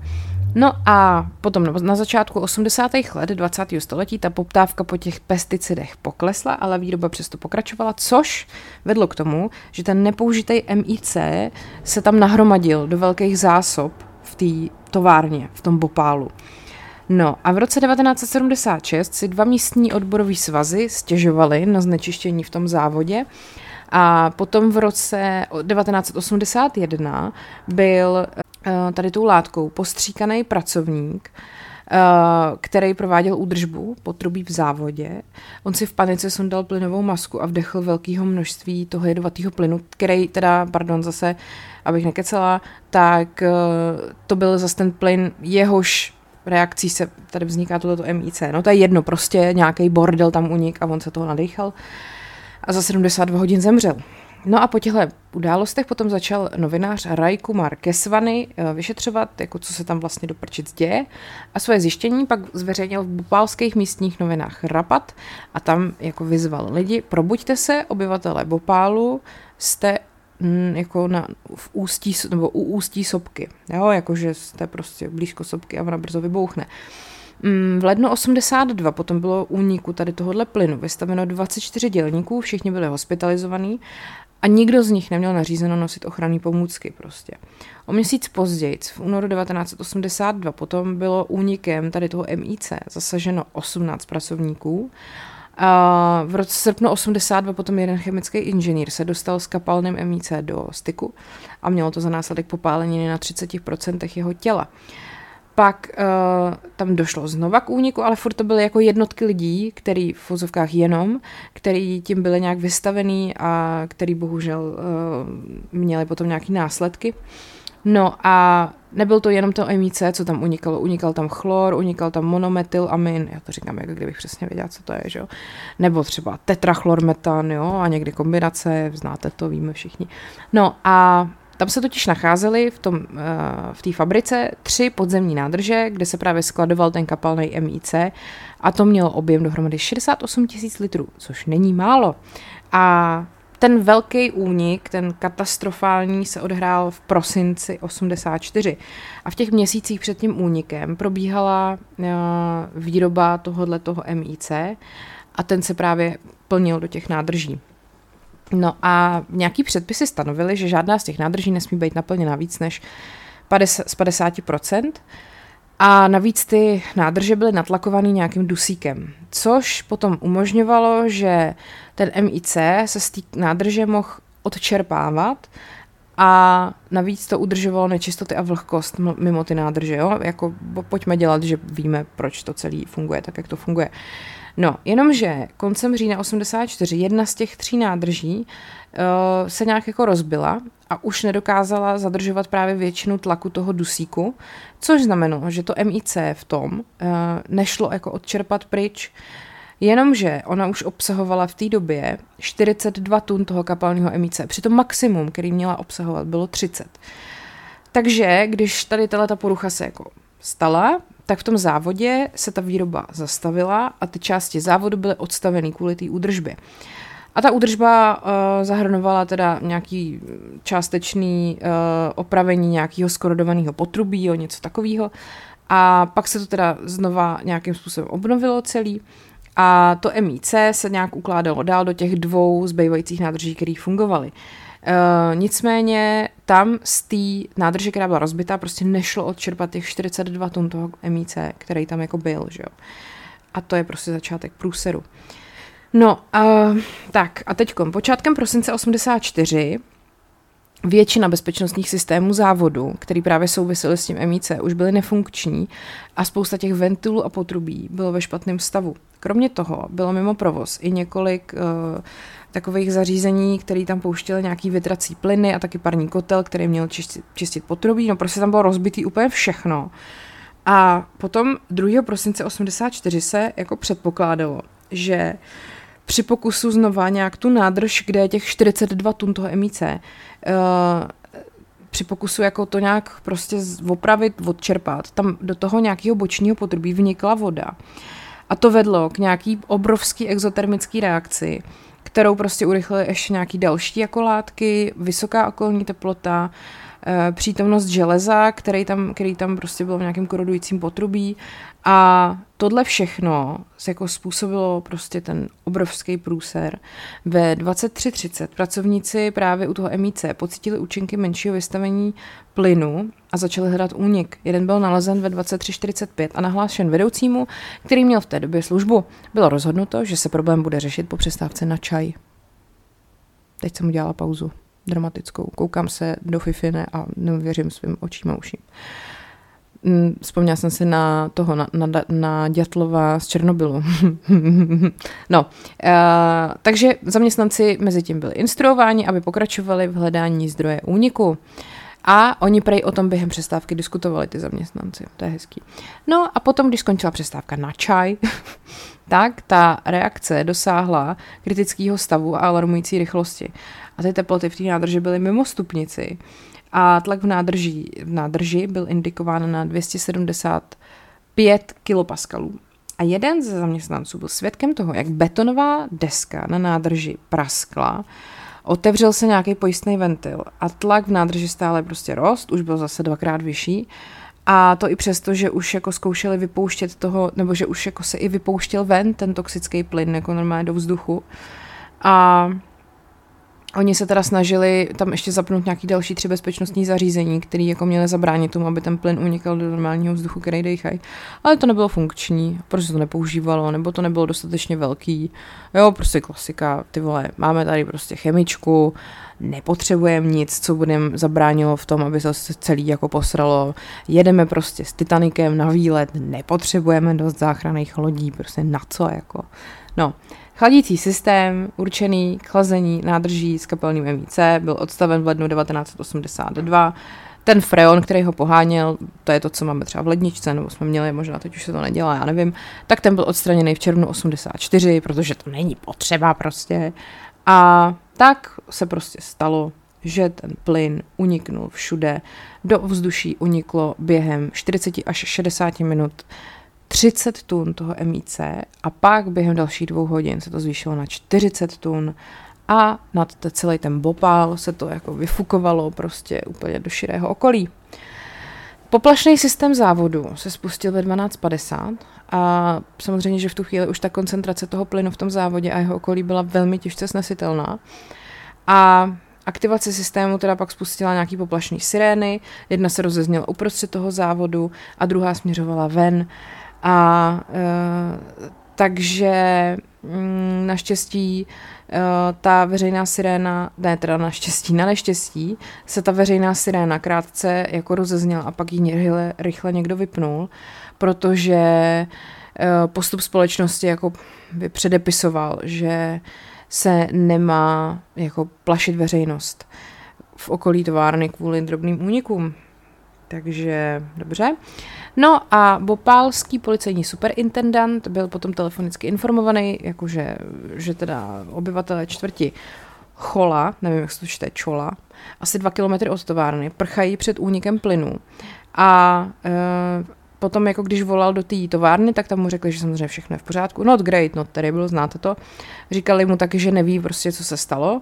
No a potom na začátku 80. let 20. století ta poptávka po těch pesticidech poklesla, ale výroba přesto pokračovala, což vedlo k tomu, že ten nepoužitý MIC se tam nahromadil do velkých zásob v té továrně, v tom Bopálu. No a v roce 1976 si dva místní odborové svazy stěžovaly na znečištění v tom závodě a potom v roce 1981 byl eh, tady tou látkou postříkaný pracovník, eh, který prováděl údržbu potrubí v závodě. On si v panice sundal plynovou masku a vdechl velkého množství toho jedovatého plynu, který teda, pardon, zase, abych nekecela, tak eh, to byl zase ten plyn, jehož reakcí se tady vzniká tohleto MIC. No to je jedno, prostě nějaký bordel tam unik a on se toho nadechal a za 72 hodin zemřel. No a po těchto událostech potom začal novinář Rai Kumar Kesvany eh, vyšetřovat, jako co se tam vlastně do prčic děje a svoje zjištění pak zveřejnil v bopálských místních novinách Rapat a tam jako vyzval lidi, probuďte se, obyvatele Bopálu, jste jako na, v ústí, nebo u ústí sopky, jo, jakože jste prostě blízko sopky a ona brzo vybouchne. Mm, v lednu 82 potom bylo úniku tady tohohle plynu vystaveno 24 dělníků, všichni byli hospitalizovaní a nikdo z nich neměl nařízeno nosit ochranné pomůcky prostě. O měsíc později, v únoru 1982, potom bylo únikem tady toho MIC zasaženo 18 pracovníků a v roce srpnu 82 potom jeden chemický inženýr se dostal s kapalným MIC do styku a mělo to za následek popáleniny na 30% jeho těla. Pak uh, tam došlo znova k úniku, ale furt to byly jako jednotky lidí, který v fozovkách jenom, který tím byly nějak vystavený a který bohužel uh, měli potom nějaké následky. No a nebyl to jenom to MIC, co tam unikalo. Unikal tam chlor, unikal tam monometylamin, já to říkám, jako kdybych přesně věděla, co to je, že jo. Nebo třeba tetrachlormetan, jo, a někdy kombinace, znáte to, víme všichni. No a tam se totiž nacházely v tom, eh, v té fabrice tři podzemní nádrže, kde se právě skladoval ten kapalný MIC a to mělo objem dohromady 68 tisíc litrů, což není málo. A ten velký únik, ten katastrofální, se odhrál v prosinci 84. A v těch měsících před tím únikem probíhala uh, výroba tohohle toho MIC a ten se právě plnil do těch nádrží. No a nějaký předpisy stanovily, že žádná z těch nádrží nesmí být naplněna víc než 50, z 50%. A navíc ty nádrže byly natlakovaný nějakým dusíkem, což potom umožňovalo, že ten MIC se z té nádrže mohl odčerpávat a navíc to udržovalo nečistoty a vlhkost mimo ty nádrže. Jo? Jako, pojďme dělat, že víme, proč to celé funguje, tak jak to funguje. No, jenomže koncem října 84 jedna z těch tří nádrží uh, se nějak jako rozbila a už nedokázala zadržovat právě většinu tlaku toho dusíku, což znamenalo, že to MIC v tom uh, nešlo jako odčerpat pryč, Jenomže ona už obsahovala v té době 42 tun toho kapalního MIC. Přitom maximum, který měla obsahovat, bylo 30. Takže když tady ta porucha se jako stala, tak v tom závodě se ta výroba zastavila a ty části závodu byly odstaveny kvůli té údržbě. A ta údržba uh, zahrnovala teda nějaký částečný uh, opravení nějakého skorodovaného potrubí, o něco takového. A pak se to teda znova nějakým způsobem obnovilo celý. A to MIC se nějak ukládalo dál do těch dvou zbývajících nádrží, které fungovaly. Uh, nicméně tam z té nádrže, která byla rozbitá, prostě nešlo odčerpat těch 42 tun toho MIC, který tam jako byl, že jo. A to je prostě začátek průseru. No, uh, tak a teď počátkem prosince 84 většina bezpečnostních systémů závodu, který právě souvisely s tím MIC, už byly nefunkční a spousta těch ventilů a potrubí bylo ve špatném stavu. Kromě toho bylo mimo provoz i několik uh, takových zařízení, které tam pouštěly nějaký větrací plyny a taky parní kotel, který měl čistit, čistit potrubí. No prostě tam bylo rozbitý úplně všechno. A potom 2. prosince 84 se jako předpokládalo, že při pokusu znova nějak tu nádrž, kde je těch 42 tun toho MIC, uh, při pokusu jako to nějak prostě opravit, odčerpat, tam do toho nějakého bočního potrubí vnikla voda. A to vedlo k nějaký obrovský exotermický reakci, kterou prostě urychlily ještě nějaký další jako látky, vysoká okolní teplota, eh, přítomnost železa, který tam, který tam prostě byl v nějakém korodujícím potrubí a tohle všechno se jako způsobilo prostě ten obrovský průser. Ve 23.30 pracovníci právě u toho MIC pocítili účinky menšího vystavení plynu a začali hledat únik. Jeden byl nalezen ve 23.45 a nahlášen vedoucímu, který měl v té době službu. Bylo rozhodnuto, že se problém bude řešit po přestávce na čaj. Teď jsem udělala pauzu dramatickou. Koukám se do Fifine a nevěřím svým očím a uším. Mm, vzpomněla jsem si na toho, na, na, na Dětlova z Černobylu. no, uh, takže zaměstnanci mezi tím byli instruováni, aby pokračovali v hledání zdroje úniku. A oni prej o tom během přestávky diskutovali, ty zaměstnanci. To je hezký. No a potom, když skončila přestávka na čaj, tak ta reakce dosáhla kritického stavu a alarmující rychlosti. A ty teploty v té nádrži byly mimo stupnici a tlak v nádrži, v nádrži byl indikován na 275 kilopaskalů. A jeden ze zaměstnanců byl svědkem toho, jak betonová deska na nádrži praskla, otevřel se nějaký pojistný ventil a tlak v nádrži stále prostě rost, už byl zase dvakrát vyšší. A to i přesto, že už jako zkoušeli vypouštět toho, nebo že už jako se i vypouštěl ven ten toxický plyn jako normálně do vzduchu. A Oni se teda snažili tam ještě zapnout nějaký další tři bezpečnostní zařízení, které jako měly zabránit tomu, aby ten plyn unikal do normálního vzduchu, který dejchají. Ale to nebylo funkční, protože to nepoužívalo, nebo to nebylo dostatečně velký. Jo, prostě klasika, ty vole, máme tady prostě chemičku, nepotřebujeme nic, co jim zabránilo v tom, aby se celý jako posralo. Jedeme prostě s Titanikem na výlet, nepotřebujeme dost záchranných lodí, prostě na co jako. No, Chladící systém určený k chlazení nádrží s kapelním MIC byl odstaven v lednu 1982. Ten freon, který ho poháněl, to je to, co máme třeba v ledničce, nebo jsme měli, možná teď už se to nedělá, já nevím, tak ten byl odstraněný v červnu 84, protože to není potřeba prostě. A tak se prostě stalo, že ten plyn uniknul všude. Do vzduší uniklo během 40 až 60 minut 30 tun toho MIC a pak během dalších dvou hodin se to zvýšilo na 40 tun a nad celý ten bopál se to jako vyfukovalo prostě úplně do širého okolí. Poplašný systém závodu se spustil ve 12.50 a samozřejmě, že v tu chvíli už ta koncentrace toho plynu v tom závodě a jeho okolí byla velmi těžce snesitelná. A aktivace systému teda pak spustila nějaký poplašný sirény, jedna se rozezněla uprostřed toho závodu a druhá směřovala ven. A e, takže mm, naštěstí uh, ta veřejná siréna, ne teda naštěstí, na neštěstí, se ta veřejná siréna krátce jako rozezněla a pak ji rychle, rychle někdo vypnul, protože uh, postup společnosti jako by předepisoval, že se nemá jako plašit veřejnost v okolí továrny kvůli drobným únikům. Takže dobře. No a bopálský policejní superintendant byl potom telefonicky informovaný, jakože že teda obyvatelé čtvrti Chola, nevím, jak se to čte, Čola, asi dva kilometry od továrny, prchají před únikem plynu. A e, potom, jako když volal do té továrny, tak tam mu řekli, že samozřejmě všechno je v pořádku. Not great, not terrible, znáte to. Říkali mu taky, že neví prostě, co se stalo.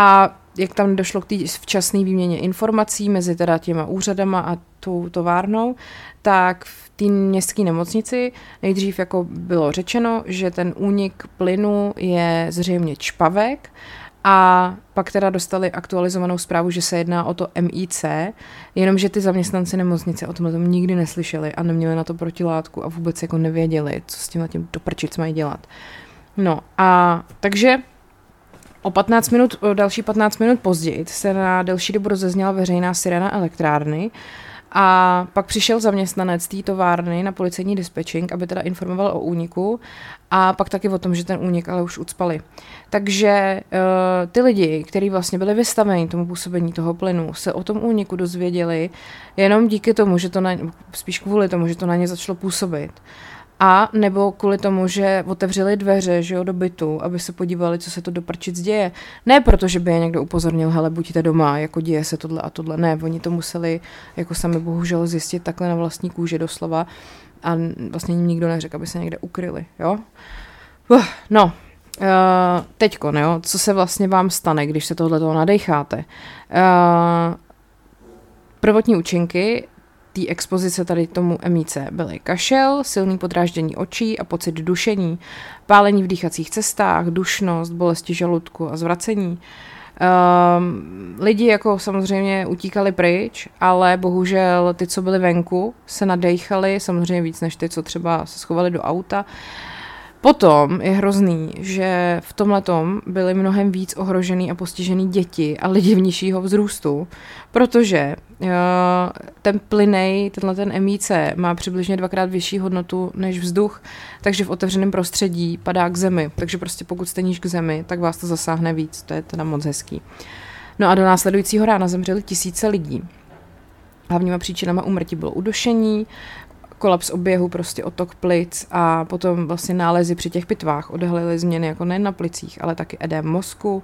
A jak tam došlo k té včasné výměně informací mezi teda těma úřadama a tou továrnou, tak v té městské nemocnici nejdřív jako bylo řečeno, že ten únik plynu je zřejmě čpavek a pak teda dostali aktualizovanou zprávu, že se jedná o to MIC, jenomže ty zaměstnanci nemocnice o tomhle tom nikdy neslyšeli a neměli na to protilátku a vůbec jako nevěděli, co s tím tím doprčic mají dělat. No a takže O 15 minut, o další 15 minut později se na delší dobu rozezněla veřejná sirena elektrárny a pak přišel zaměstnanec té továrny na policejní dispečing, aby teda informoval o úniku a pak taky o tom, že ten únik ale už ucpali. Takže uh, ty lidi, kteří vlastně byli vystaveni tomu působení toho plynu, se o tom úniku dozvěděli jenom díky tomu, že to na, spíš kvůli tomu, že to na ně začalo působit. A nebo kvůli tomu, že otevřeli dveře že jo, do bytu, aby se podívali, co se to do prčic děje. Ne proto, že by je někdo upozornil, hele, buďte doma, jako děje se tohle a tohle. Ne, oni to museli jako sami bohužel zjistit takhle na vlastní kůži doslova a vlastně jim nikdo neřekl, aby se někde ukryli, jo. Uh, no, uh, teďko, jo, co se vlastně vám stane, když se tohle toho nadecháte. Uh, prvotní účinky té expozice tady tomu MIC byly kašel, silný podráždění očí a pocit dušení, pálení v dýchacích cestách, dušnost, bolesti žaludku a zvracení. Um, lidi jako samozřejmě utíkali pryč, ale bohužel ty, co byli venku, se nadechali, samozřejmě víc než ty, co třeba se schovali do auta. Potom je hrozný, že v tomhle byly mnohem víc ohrožený a postižený děti a lidi v nižšího vzrůstu, protože uh, ten plynej, tenhle ten MIC má přibližně dvakrát vyšší hodnotu než vzduch, takže v otevřeném prostředí padá k zemi. Takže prostě pokud jste níž k zemi, tak vás to zasáhne víc. To je teda moc hezký. No a do následujícího rána zemřeli tisíce lidí. Hlavníma příčinama úmrtí bylo udušení, kolaps oběhu, prostě otok plic a potom vlastně nálezy při těch pitvách odhalily změny jako nejen na plicích, ale taky edém mozku,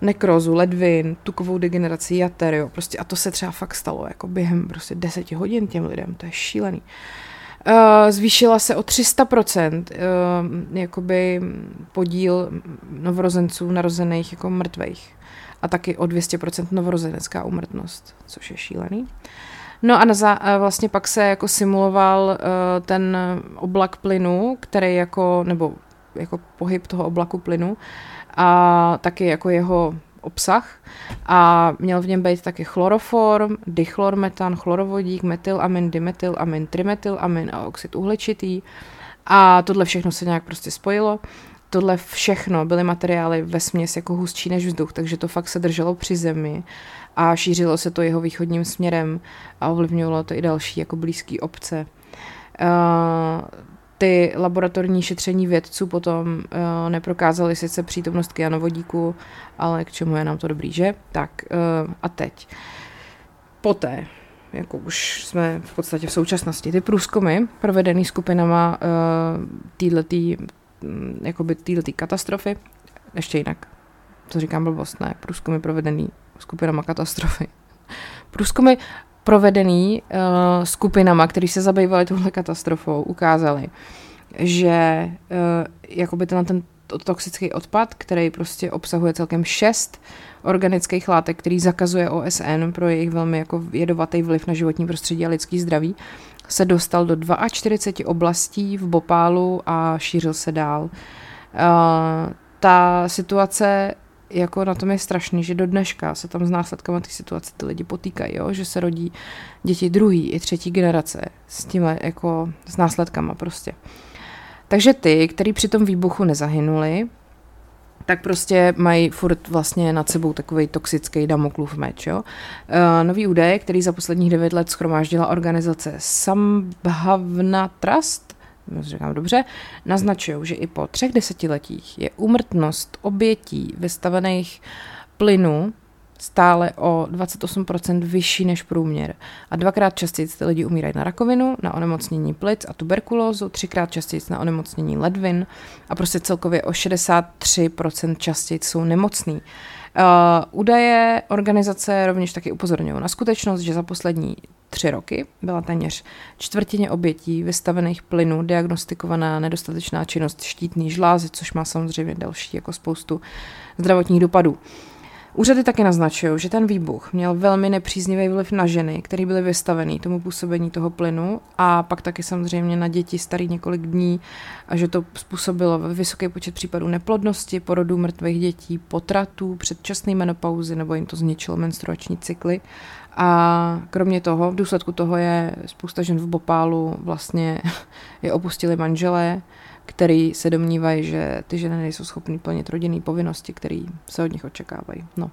nekrozu, ledvin, tukovou degeneraci jater, jo, prostě a to se třeba fakt stalo jako během prostě deseti hodin těm lidem, to je šílený. Uh, zvýšila se o 300% uh, eh, jakoby podíl novorozenců narozených jako mrtvých a taky o 200% novorozenecká umrtnost, což je šílený. Uh, No a na za, vlastně pak se jako simuloval uh, ten oblak plynu, který jako, nebo jako pohyb toho oblaku plynu a taky jako jeho obsah a měl v něm být taky chloroform, dichlormetan, chlorovodík, metylamin, dimetylamin, trimetylamin a oxid uhličitý a tohle všechno se nějak prostě spojilo. Tohle všechno byly materiály ve směs jako hustší než vzduch, takže to fakt se drželo při zemi a šířilo se to jeho východním směrem a ovlivňovalo to i další jako blízké obce. Uh, ty laboratorní šetření vědců potom uh, neprokázaly sice přítomnost kyanovodíku, ale k čemu je nám to dobrý, že? Tak uh, a teď. Poté, jako už jsme v podstatě v současnosti, ty průzkumy provedený skupinama uh, týhletý, jakoby týhletý katastrofy, ještě jinak, co říkám blbost, ne, průzkumy provedený skupinama katastrofy. Průzkumy provedený uh, skupinama, které se zabývaly touhle katastrofou, ukázaly, že uh, jakoby ten, ten toxický odpad, který prostě obsahuje celkem šest organických látek, který zakazuje OSN pro jejich velmi jako jedovatý vliv na životní prostředí a lidský zdraví, se dostal do 42 oblastí v Bopálu a šířil se dál. Uh, ta situace jako na tom je strašný, že do dneška se tam z následkama té situace ty lidi potýkají, jo? že se rodí děti druhý i třetí generace s tím jako s následkama prostě. Takže ty, který při tom výbuchu nezahynuli, tak prostě mají furt vlastně nad sebou takový toxický damoklův meč. Jo? Uh, nový údaj, který za posledních devět let schromáždila organizace Sambhavna Trust, říkám dobře, naznačují, že i po třech desetiletích je úmrtnost obětí vystavených plynů stále o 28% vyšší než průměr. A dvakrát častěji ty lidi umírají na rakovinu, na onemocnění plic a tuberkulózu, třikrát častěji na onemocnění ledvin a prostě celkově o 63% častěji jsou nemocný. Uh, údaje organizace rovněž taky upozorňují na skutečnost, že za poslední tři roky byla téměř čtvrtině obětí vystavených plynů diagnostikovaná nedostatečná činnost štítný žlázy, což má samozřejmě další jako spoustu zdravotních dopadů. Uh, Úřady taky naznačují, že ten výbuch měl velmi nepříznivý vliv na ženy, které byly vystaveny tomu působení toho plynu a pak taky samozřejmě na děti starý několik dní a že to způsobilo vysoký počet případů neplodnosti, porodů mrtvých dětí, potratů, předčasné menopauzy nebo jim to zničilo menstruační cykly. A kromě toho, v důsledku toho je spousta žen v Bopálu vlastně je opustili manželé, který se domnívají, že ty ženy nejsou schopny plnit rodinné povinnosti, které se od nich očekávají. No.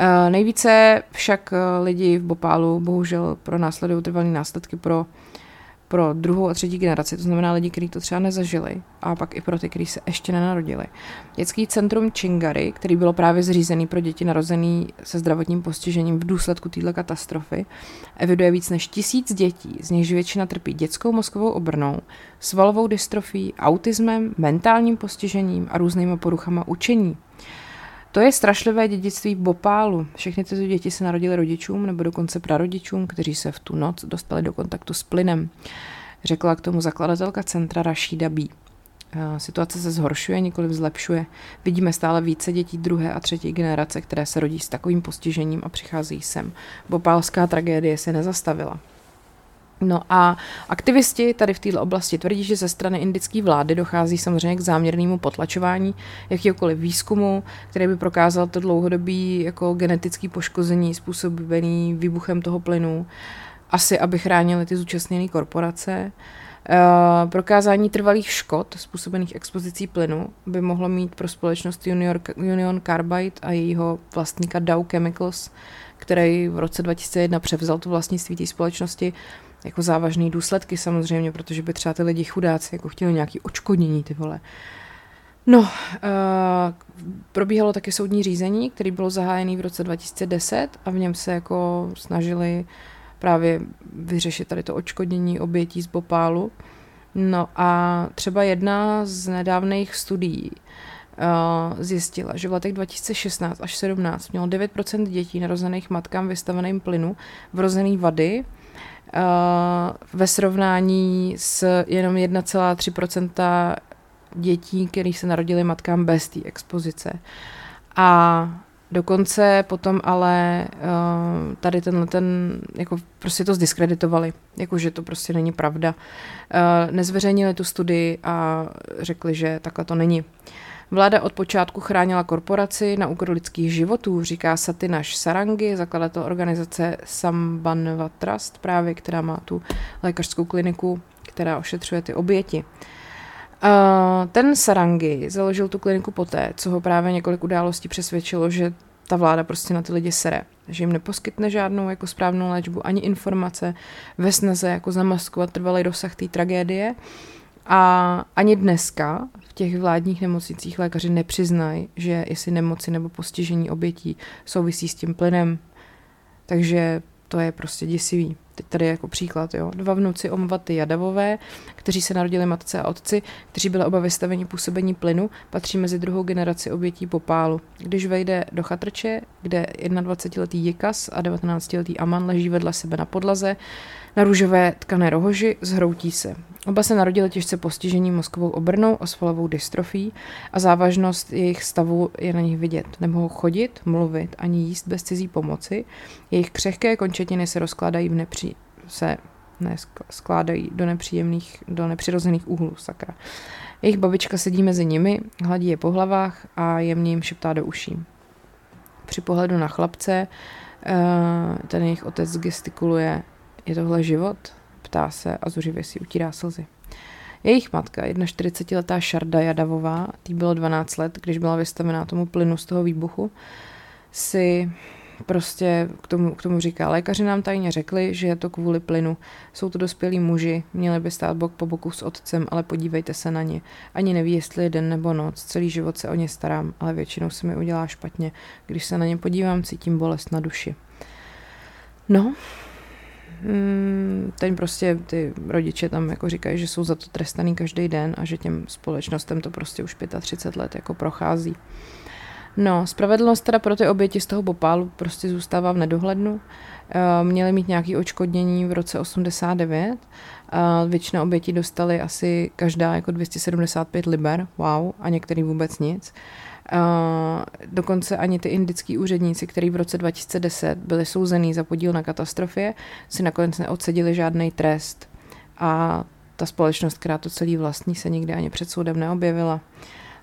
E, nejvíce však e, lidi v Bopálu bohužel pro následují trvalé následky pro pro druhou a třetí generaci, to znamená lidi, kteří to třeba nezažili, a pak i pro ty, kteří se ještě nenarodili. Dětský centrum Chingary, který bylo právě zřízený pro děti narozený se zdravotním postižením v důsledku této katastrofy, eviduje víc než tisíc dětí, z nichž většina trpí dětskou mozkovou obrnou, svalovou dystrofí, autismem, mentálním postižením a různými poruchama učení. To je strašlivé dědictví Bopálu. Všechny tyto děti se narodily rodičům nebo dokonce prarodičům, kteří se v tu noc dostali do kontaktu s plynem. Řekla k tomu zakladatelka centra Rashida B. Eh, situace se zhoršuje, nikoli zlepšuje. Vidíme stále více dětí druhé a třetí generace, které se rodí s takovým postižením a přicházejí sem. Bopálská tragédie se nezastavila. No a aktivisti tady v této oblasti tvrdí, že ze strany indické vlády dochází samozřejmě k záměrnému potlačování jakýkoliv výzkumu, který by prokázal to dlouhodobý jako genetický poškození způsobený výbuchem toho plynu, asi aby chránili ty zúčastněné korporace. Uh, prokázání trvalých škod způsobených expozicí plynu by mohlo mít pro společnost Union, Union Carbide a jejího vlastníka Dow Chemicals, který v roce 2001 převzal tu vlastnictví té společnosti, jako závažné důsledky samozřejmě, protože by třeba ty lidi chudáci jako chtěli nějaký očkodnění, ty vole. No, uh, probíhalo taky soudní řízení, který bylo zahájený v roce 2010 a v něm se jako snažili právě vyřešit tady to očkodnění obětí z Bopálu. No a třeba jedna z nedávných studií uh, zjistila, že v letech 2016 až 17 mělo 9% dětí narozených matkám vystaveným plynu vrozený vady, ve srovnání s jenom 1,3% dětí, kterých se narodili matkám bez té expozice. A dokonce potom ale uh, tady tenhle ten, jako prostě to zdiskreditovali, jako že to prostě není pravda. Uh, nezveřejnili tu studii a řekli, že takhle to není. Uh, Vláda od počátku chránila korporaci na úkor lidských životů, říká Satinaš Sarangi, zakladatel organizace Sambanva Trust, právě která má tu lékařskou kliniku, která ošetřuje ty oběti. Ten Sarangi založil tu kliniku poté, co ho právě několik událostí přesvědčilo, že ta vláda prostě na ty lidi sere, že jim neposkytne žádnou jako správnou léčbu ani informace ve snaze jako zamaskovat trvalý rozsah té tragédie a ani dneska v těch vládních nemocnicích lékaři nepřiznají, že jestli nemoci nebo postižení obětí souvisí s tím plynem. Takže to je prostě děsivý. Teď tady jako příklad, jo. Dva vnuci Omvaty Jadavové, kteří se narodili matce a otci, kteří byli oba vystaveni působení plynu, patří mezi druhou generaci obětí popálu. Když vejde do chatrče, kde 21-letý Jikas a 19-letý Aman leží vedle sebe na podlaze, na růžové tkané rohoži, zhroutí se. Oba se narodili těžce postižení mozkovou obrnou, osvalovou dystrofí a závažnost jejich stavu je na nich vidět. Nemohou chodit, mluvit ani jíst bez cizí pomoci. Jejich křehké končetiny se rozkládají v nepří... se ne, skládají do nepříjemných, do nepřirozených úhlů, sakra. Jejich babička sedí mezi nimi, hladí je po hlavách a jemně jim šeptá do uší. Při pohledu na chlapce eh, ten jejich otec gestikuluje, je tohle život? Ptá se a zuřivě si utírá slzy. Jejich matka, 41-letá Šarda Jadavová, tý bylo 12 let, když byla vystavená tomu plynu z toho výbuchu, si prostě k tomu, k tomu říká, lékaři nám tajně řekli, že je to kvůli plynu. Jsou to dospělí muži, měli by stát bok po boku s otcem, ale podívejte se na ně. Ani neví, jestli je den nebo noc, celý život se o ně starám, ale většinou se mi udělá špatně. Když se na ně podívám, cítím bolest na duši. No, Mm, ten prostě ty rodiče tam jako říkají, že jsou za to trestaný každý den a že těm společnostem to prostě už 35 let jako prochází. No, spravedlnost teda pro ty oběti z toho Bopálu prostě zůstává v nedohlednu. Eh, měli mít nějaké očkodnění v roce 89. Většina obětí dostali asi každá jako 275 liber, wow, a některý vůbec nic. Dokonce ani ty indický úředníci, kteří v roce 2010 byli souzený za podíl na katastrofě, si nakonec neodsedili žádný trest. A ta společnost, která to celý vlastní, se nikdy ani před soudem neobjevila.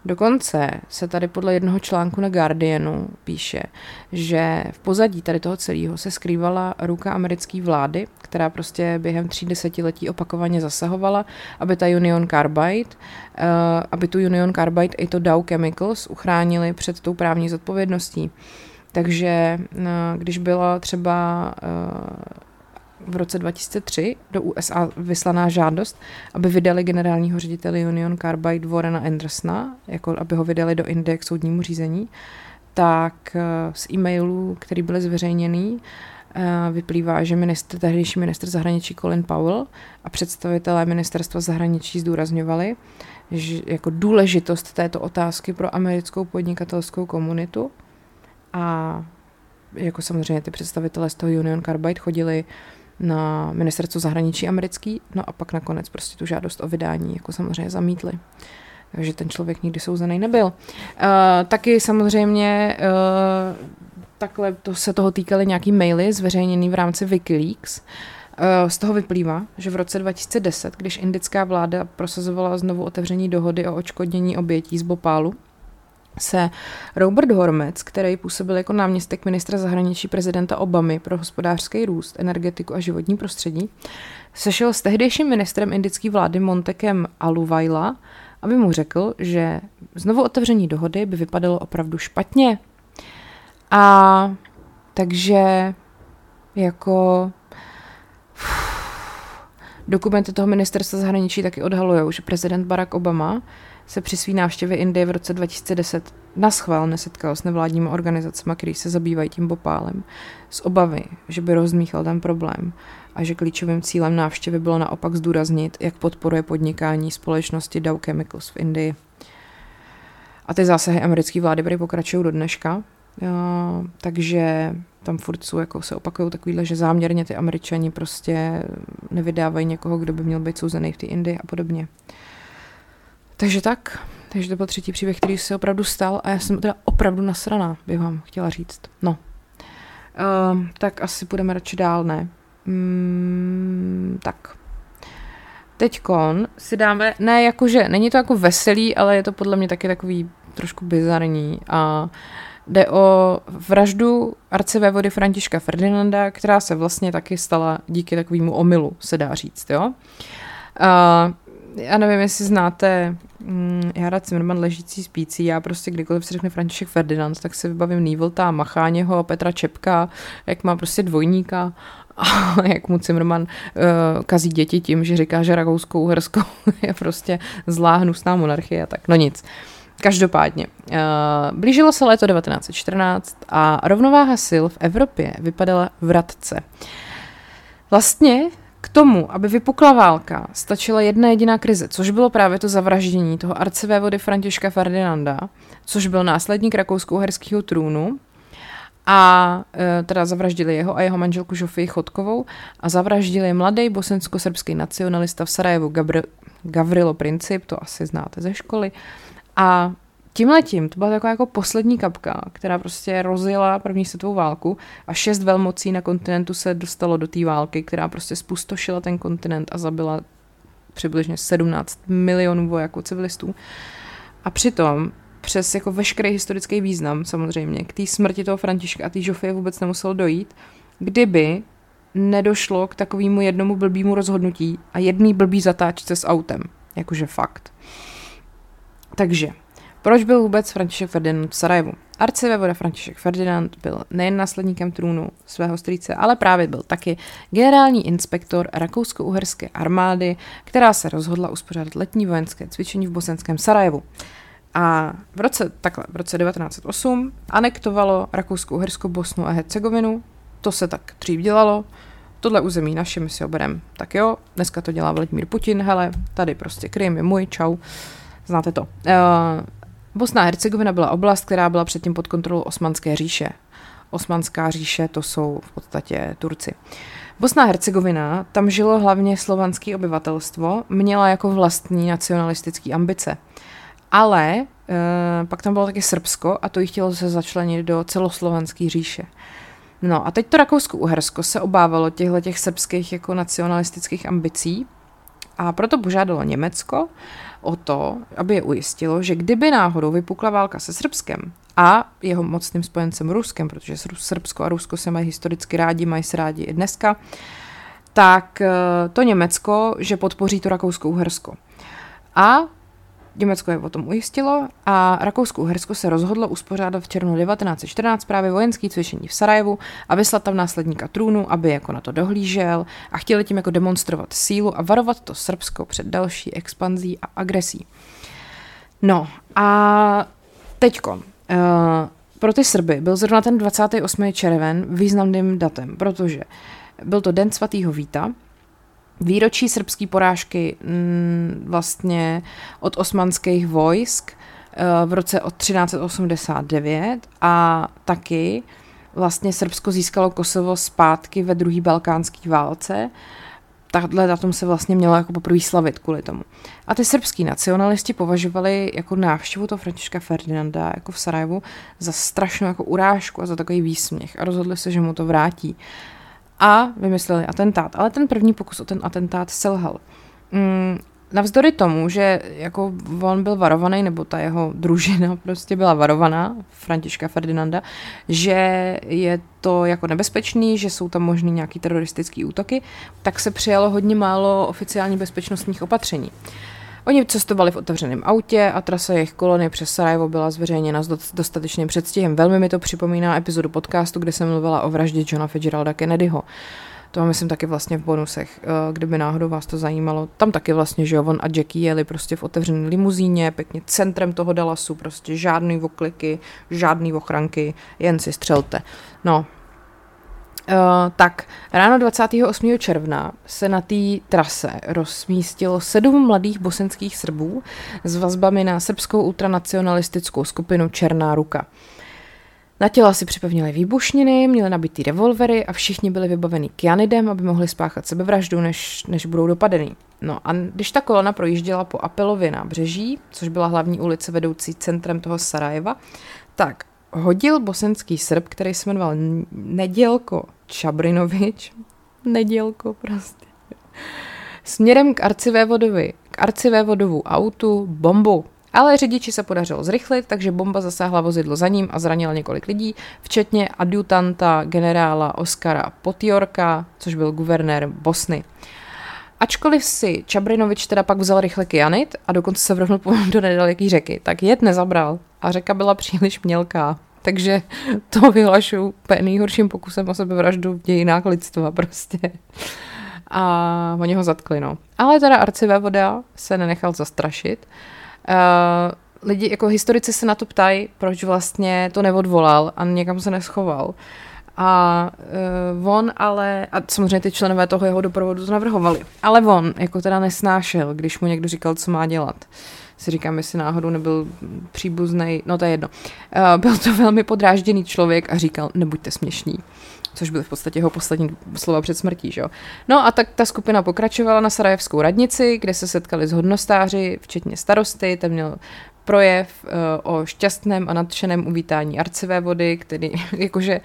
Dokonce se tady podle jednoho článku na Guardianu píše, že v pozadí tady toho celého se skrývala ruka americké vlády, která prostě během tří desetiletí opakovaně zasahovala, aby ta Union Carbide, uh, aby tu Union Carbide i to Dow Chemicals uchránili před tou právní zodpovědností. Takže uh, když byla třeba uh, v roce 2003 do USA vyslaná žádost, aby vydali generálního ředitele Union Carbide Warrena Andersona, jako aby ho vydali do Indie k soudnímu řízení, tak eh, z e-mailů, který byly zveřejněný, eh, vyplývá, že ministr, tehdejší ministr zahraničí Colin Powell a představitelé ministerstva zahraničí zdůrazňovali, že jako důležitost této otázky pro americkou podnikatelskou komunitu a jako samozřejmě ty představitelé z toho Union Carbide chodili na ministerstvo zahraničí americký, no a pak nakonec prostě tu žádost o vydání jako samozřejmě zamítli. Takže ten člověk nikdy souzený nebyl. Uh, taky samozřejmě uh, takhle to se toho týkaly nějaký maily zveřejněný v rámci Wikileaks. Uh, z toho vyplývá, že v roce 2010, když indická vláda prosazovala znovu otevření dohody o očkodnění obětí z Bopálu, se Robert Hormec, který působil jako náměstek ministra zahraničí prezidenta Obamy pro hospodářský růst, energetiku a životní prostředí, sešel s tehdejším ministrem indické vlády Montekem Aluvaila, aby mu řekl, že znovu otevření dohody by vypadalo opravdu špatně. A takže jako dokumenty toho ministerstva zahraničí taky odhalují, že prezident Barack Obama se při své návštěvě Indie v roce 2010 naschvál nesetkal s nevládními organizacemi, které se zabývají tím bopálem, z obavy, že by rozmíchal ten problém a že klíčovým cílem návštěvy bylo naopak zdůraznit, jak podporuje podnikání společnosti Dow Chemicals v Indii. A ty zásahy americké vlády byly pokračují do dneška, takže tam furt jsou, jako se opakují takovýhle, že záměrně ty američani prostě nevydávají někoho, kdo by měl být souzený v té Indii a podobně. Takže tak, takže to byl třetí příběh, který se opravdu stal a já jsem teda opravdu nasraná, bych vám chtěla říct. No, uh, tak asi půjdeme radši dál, ne? Mm, tak. Teďkon si dáme, ne jakože, není to jako veselý, ale je to podle mě taky takový trošku bizarní a jde o vraždu arcivévody Františka Ferdinanda, která se vlastně taky stala díky takovému omylu, se dá říct, jo. Uh, já nevím, jestli znáte mm, Jara Cimrman ležící spící, já prostě kdykoliv se řekne František Ferdinand, tak se vybavím Nývolta, Macháněho, Petra Čepka, jak má prostě dvojníka a jak mu Cimrman uh, kazí děti tím, že říká, že Rakouskou Uherskou je prostě zlá hnusná monarchie, tak no nic. Každopádně, uh, blížilo se léto 1914 a rovnováha sil v Evropě vypadala vratce. Vlastně k tomu, aby vypukla válka, stačila jedna jediná krize, což bylo právě to zavraždění toho arcivévody Františka Ferdinanda, což byl následník rakousko-uherského trůnu, a e, teda zavraždili jeho a jeho manželku Žofii Chodkovou a zavraždili mladý bosensko-srbský nacionalista v Sarajevu Gabri- Gavrilo Princip, to asi znáte ze školy. A tímhletím to byla taková jako poslední kapka, která prostě rozjela první světovou válku a šest velmocí na kontinentu se dostalo do té války, která prostě spustošila ten kontinent a zabila přibližně 17 milionů vojáků civilistů. A přitom přes jako veškerý historický význam samozřejmě k té smrti toho Františka a té Žofie vůbec nemuselo dojít, kdyby nedošlo k takovému jednomu blbýmu rozhodnutí a jedný blbý zatáčce s autem. Jakože fakt. Takže, proč byl vůbec František Ferdinand v Sarajevu? Arcivévoda František Ferdinand byl nejen následníkem trůnu svého strýce, ale právě byl taky generální inspektor rakousko-uherské armády, která se rozhodla uspořádat letní vojenské cvičení v bosenském Sarajevu. A v roce, takhle, v roce 1908 anektovalo Rakousko-Uhersko Bosnu a Hercegovinu. To se tak dřív dělalo. Tohle území naše, my si ho bereme. Tak jo, dneska to dělá Vladimír Putin, hele, tady prostě Krym je můj, čau. Znáte to. Uh, Bosna a Hercegovina byla oblast, která byla předtím pod kontrolou Osmanské říše. Osmanská říše to jsou v podstatě Turci. Bosna a Hercegovina, tam žilo hlavně slovanské obyvatelstvo, měla jako vlastní nacionalistické ambice. Ale e, pak tam bylo taky Srbsko a to jí chtělo se začlenit do celoslovenské říše. No a teď to Rakousko-Uhersko se obávalo těchto těch srbských jako nacionalistických ambicí a proto požádalo Německo o to, aby je ujistilo, že kdyby náhodou vypukla válka se Srbskem a jeho mocným spojencem Ruskem, protože Srbsko a Rusko se mají historicky rádi, mají se rádi i dneska, tak eh, to Německo, že podpoří to Rakousko-Uhersko. A Německo je o tom ujistilo a Rakousko-Uhersko se rozhodlo uspořádat v červnu 1914 právě vojenský cvičení v Sarajevu a vyslat tam následníka trůnu, aby jako na to dohlížel a chtěli tím jako demonstrovat sílu a varovat to Srbsko před další expanzí a agresí. No a teďko, uh, pro ty Srby byl zrovna ten 28. červen významným datem, protože byl to den svatého Víta, výročí srbské porážky mm, vlastně od osmanských vojsk eh, v roce od 1389 a taky vlastně Srbsko získalo Kosovo zpátky ve druhé balkánské válce. Tahle datum se vlastně mělo jako poprvé slavit kvůli tomu. A ty srbský nacionalisti považovali jako návštěvu toho Františka Ferdinanda jako v Sarajevu za strašnou jako urážku a za takový výsměch a rozhodli se, že mu to vrátí a vymysleli atentát. Ale ten první pokus o ten atentát selhal. Mm, navzdory tomu, že jako on byl varovaný, nebo ta jeho družina prostě byla varovaná, Františka Ferdinanda, že je to jako nebezpečný, že jsou tam možný nějaký teroristický útoky, tak se přijalo hodně málo oficiální bezpečnostních opatření. Oni cestovali v otevřeném autě a trasa jejich kolony přes Sarajevo byla zveřejněna s dostatečným předstihem. Velmi mi to připomíná epizodu podcastu, kde jsem mluvila o vraždě Johna Fitzgeralda Kennedyho. To myslím taky vlastně v bonusech, eh, kdyby náhodou vás to zajímalo. Tam taky vlastně, že on a Jackie jeli prostě v otevřené limuzíně, pěkně centrem toho Dallasu, prostě žádný okliky, žádný ochranky, jen si střelte. No, Uh, tak ráno 28. června se na té trase rozmístilo sedm mladých bosenských Srbů s vazbami na srbskou ultranacionalistickou skupinu Černá ruka. Na těla si připevnili výbušniny, měli nabitý revolvery a všichni byli vybaveni kyanidem, aby mohli spáchat sebevraždu, než, než budou dopadený. No a když ta kolona projížděla po Apelově nábřeží, což byla hlavní ulice vedoucí centrem toho Sarajeva, tak hodil bosenský Srb, který se jmenoval Nedělko Čabrinovič, Nedělko prostě, směrem k arcivévodovi, k arcivévodovu autu bombu. Ale řidiči se podařilo zrychlit, takže bomba zasáhla vozidlo za ním a zranila několik lidí, včetně adjutanta generála Oskara Potjorka, což byl guvernér Bosny. Ačkoliv si Čabrinovič teda pak vzal rychle kyanit a dokonce se vrhnul do nedaleký řeky, tak jed nezabral a řeka byla příliš mělká. Takže to vyhlašu nejhorším pokusem o sebevraždu v dějinách lidstva prostě. A oni ho zatkli, no. Ale teda arcivévoda se nenechal zastrašit. Uh, lidi, jako historici se na to ptají, proč vlastně to neodvolal a někam se neschoval. A uh, on ale, a samozřejmě ty členové toho jeho doprovodu to navrhovali, ale on jako teda nesnášel, když mu někdo říkal, co má dělat. Si říkám, jestli náhodou nebyl příbuzný, no to je jedno. Uh, byl to velmi podrážděný člověk a říkal, nebuďte směšní což byly v podstatě jeho poslední slova před smrtí. Že? No a tak ta skupina pokračovala na Sarajevskou radnici, kde se setkali s hodnostáři, včetně starosty, ten měl projev uh, o šťastném a nadšeném uvítání arcivé vody, který jakože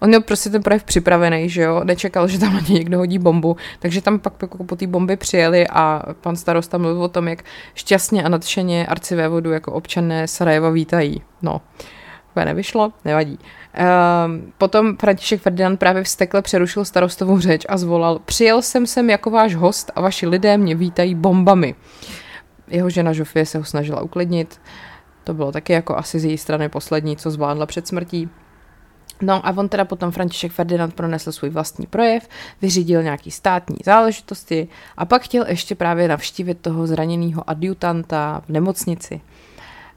on měl prostě ten projev připravený, že jo, nečekal, že tam na ně někdo hodí bombu, takže tam pak jako po té bomby přijeli a pan starosta mluvil o tom, jak šťastně a nadšeně arcivé vodu jako občané Sarajeva vítají. No, to nevyšlo, nevadí. Um, potom František Ferdinand právě vstekle přerušil starostovou řeč a zvolal Přijel jsem sem jako váš host a vaši lidé mě vítají bombami. Jeho žena Žofie se ho snažila uklidnit. To bylo taky jako asi z její strany poslední, co zvládla před smrtí. No a on teda potom František Ferdinand pronesl svůj vlastní projev, vyřídil nějaký státní záležitosti a pak chtěl ještě právě navštívit toho zraněného adjutanta v nemocnici.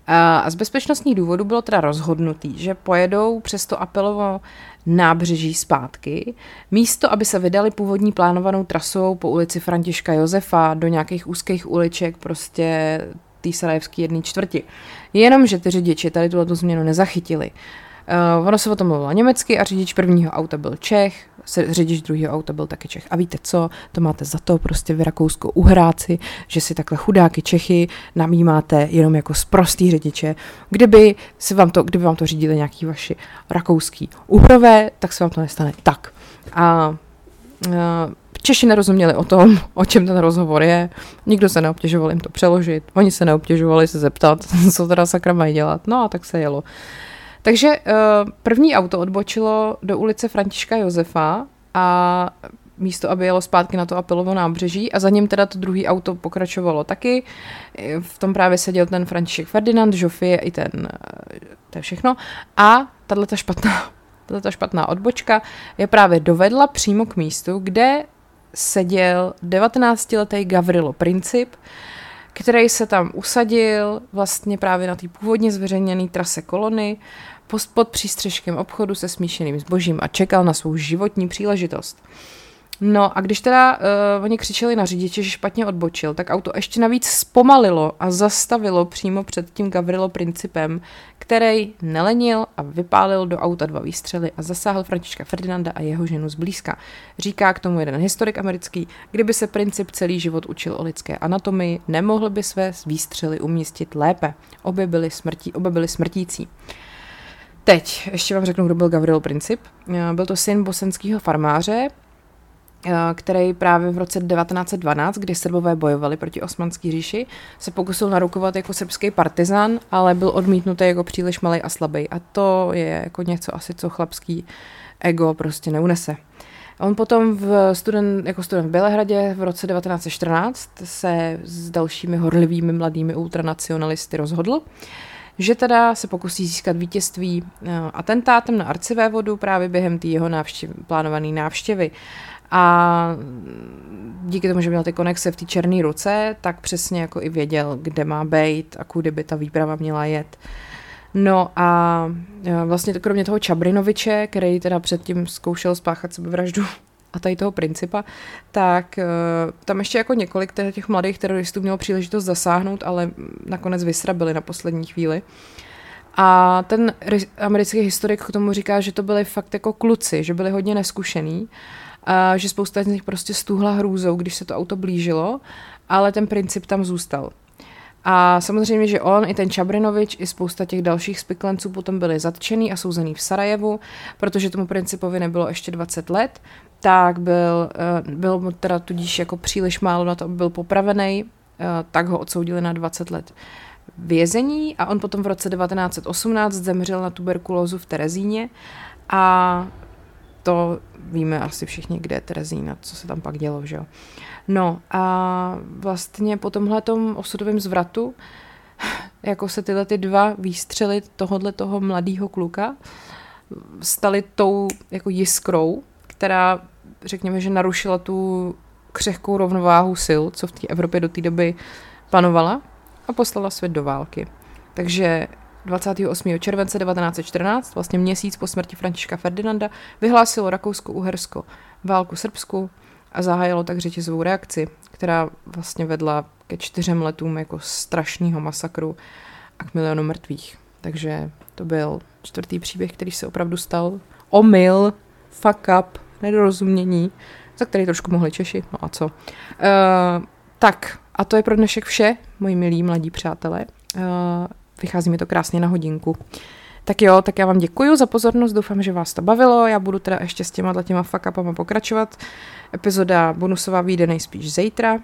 A z bezpečnostních důvodů bylo teda rozhodnutý, že pojedou přes to Apelovo nábřeží zpátky, místo, aby se vydali původní plánovanou trasou po ulici Františka Josefa do nějakých úzkých uliček prostě té sarajevské jedné čtvrti. Jenomže ty řidiči tady tuto změnu nezachytili. Uh, ono se o tom mluvilo německy a řidič prvního auta byl Čech, řidič druhého auta byl taky Čech. A víte co, to máte za to prostě vy Rakousko uhráci, že si takhle chudáky Čechy namímáte jenom jako sprostý řidiče. Kdyby, si vám to, kdyby vám to řídili nějaký vaši rakouský uhrové, tak se vám to nestane tak. A uh, Češi nerozuměli o tom, o čem ten rozhovor je, nikdo se neobtěžoval jim to přeložit, oni se neobtěžovali se zeptat, co teda sakra mají dělat, no a tak se jelo. Uh, takže uh, první auto odbočilo do ulice Františka Josefa a místo, aby jelo zpátky na to Apelovo nábřeží a za ním teda to druhé auto pokračovalo taky. V tom právě seděl ten František Ferdinand, Žofie i ten, eh, to je všechno. A tahle ta špatná, tato špatná odbočka je právě dovedla přímo k místu, kde seděl 19-letý Gavrilo Princip, který se tam usadil vlastně právě na té původně zveřejněné trase kolony pod přístřežkem obchodu se smíšeným zbožím a čekal na svou životní příležitost. No a když teda uh, oni křičeli na řidiče, že špatně odbočil, tak auto ještě navíc zpomalilo a zastavilo přímo před tím Gavrilo Principem, který nelenil a vypálil do auta dva výstřely a zasáhl Františka Ferdinanda a jeho ženu zblízka. Říká k tomu jeden historik americký, kdyby se Princip celý život učil o lidské anatomii, nemohl by své výstřely umístit lépe. Obě byly, smrtí, obě byly smrtící. Teď ještě vám řeknu, kdo byl Gavril Princip. Eh, byl to syn bosenského farmáře, eh, který právě v roce 1912, kdy Srbové bojovali proti osmanské říši, se pokusil narukovat jako srbský partizán, ale byl odmítnutý jako příliš malý a slabý. A to je jako něco asi, co chlapský ego prostě neunese. On potom v student, jako student v Bělehradě v roce 1914 se s dalšími horlivými mladými ultranacionalisty rozhodl, že teda se pokusí získat vítězství eh, atentátem na arcivévodu právě během té jeho návštěv, plánované návštěvy. A díky tomu, že měl ty konexe v té černé ruce, tak přesně jako i věděl, kde má být a kudy by ta výprava měla jet. No a eh, vlastně kromě toho Čabrinoviče, který teda předtím zkoušel spáchat sebevraždu a tady toho principa, tak uh, tam ještě jako několik těch mladých teroristů mělo příležitost zasáhnout, ale nakonec vysrabili na poslední chvíli. A ten americký historik k tomu říká, že to byli fakt jako kluci, že byli hodně neskušený, a že spousta z nich prostě stůhla hrůzou, když se to auto blížilo, ale ten princip tam zůstal. A samozřejmě, že on, i ten Čabrinovič, i spousta těch dalších spiklenců potom byli zatčený a souzený v Sarajevu, protože tomu principovi nebylo ještě 20 let, tak byl, eh, byl mu teda tudíž jako příliš málo na to, aby byl popravený, eh, tak ho odsoudili na 20 let vězení a on potom v roce 1918 zemřel na tuberkulózu v Terezíně a to víme asi všichni, kde je Terezína, co se tam pak dělo, že jo. No a vlastně po tomhle osudovém zvratu, jako se tyhle ty dva výstřely tohohle toho mladého kluka staly tou jako jiskrou, která řekněme, že narušila tu křehkou rovnováhu sil, co v té Evropě do té doby panovala a poslala svět do války. Takže 28. července 1914, vlastně měsíc po smrti Františka Ferdinanda, vyhlásilo Rakousko-Uhersko válku Srbsku a zahájilo tak řetězovou reakci, která vlastně vedla ke čtyřem letům jako strašného masakru a k milionu mrtvých. Takže to byl čtvrtý příběh, který se opravdu stal. Omyl, fuck up, nedorozumění, za který trošku mohli Češi, no a co. Uh, tak, a to je pro dnešek vše, moji milí mladí přátelé. Uh, vychází mi to krásně na hodinku. Tak jo, tak já vám děkuji za pozornost, doufám, že vás to bavilo, já budu teda ještě s těma těma fuck upama pokračovat. Epizoda bonusová vyjde nejspíš zítra,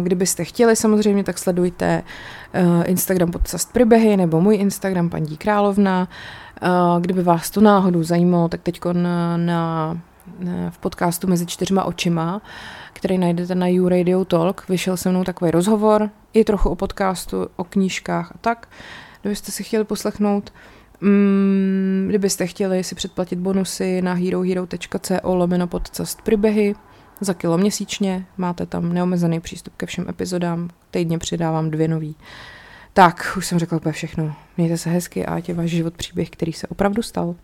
Kdybyste chtěli samozřejmě, tak sledujte Instagram podcast Pribehy nebo můj Instagram paní Královna. Kdyby vás to náhodou zajímalo, tak teď na, na, v podcastu Mezi čtyřma očima, který najdete na You Radio Talk, vyšel se mnou takový rozhovor, i trochu o podcastu, o knížkách a tak. Kdybyste si chtěli poslechnout, mm, kdybyste chtěli si předplatit bonusy na herohero.co lomeno podcast Pribehy, za kilo měsíčně, máte tam neomezený přístup ke všem epizodám, týdně přidávám dvě nový. Tak, už jsem řekla úplně všechno. Mějte se hezky a ať je váš život příběh, který se opravdu stal.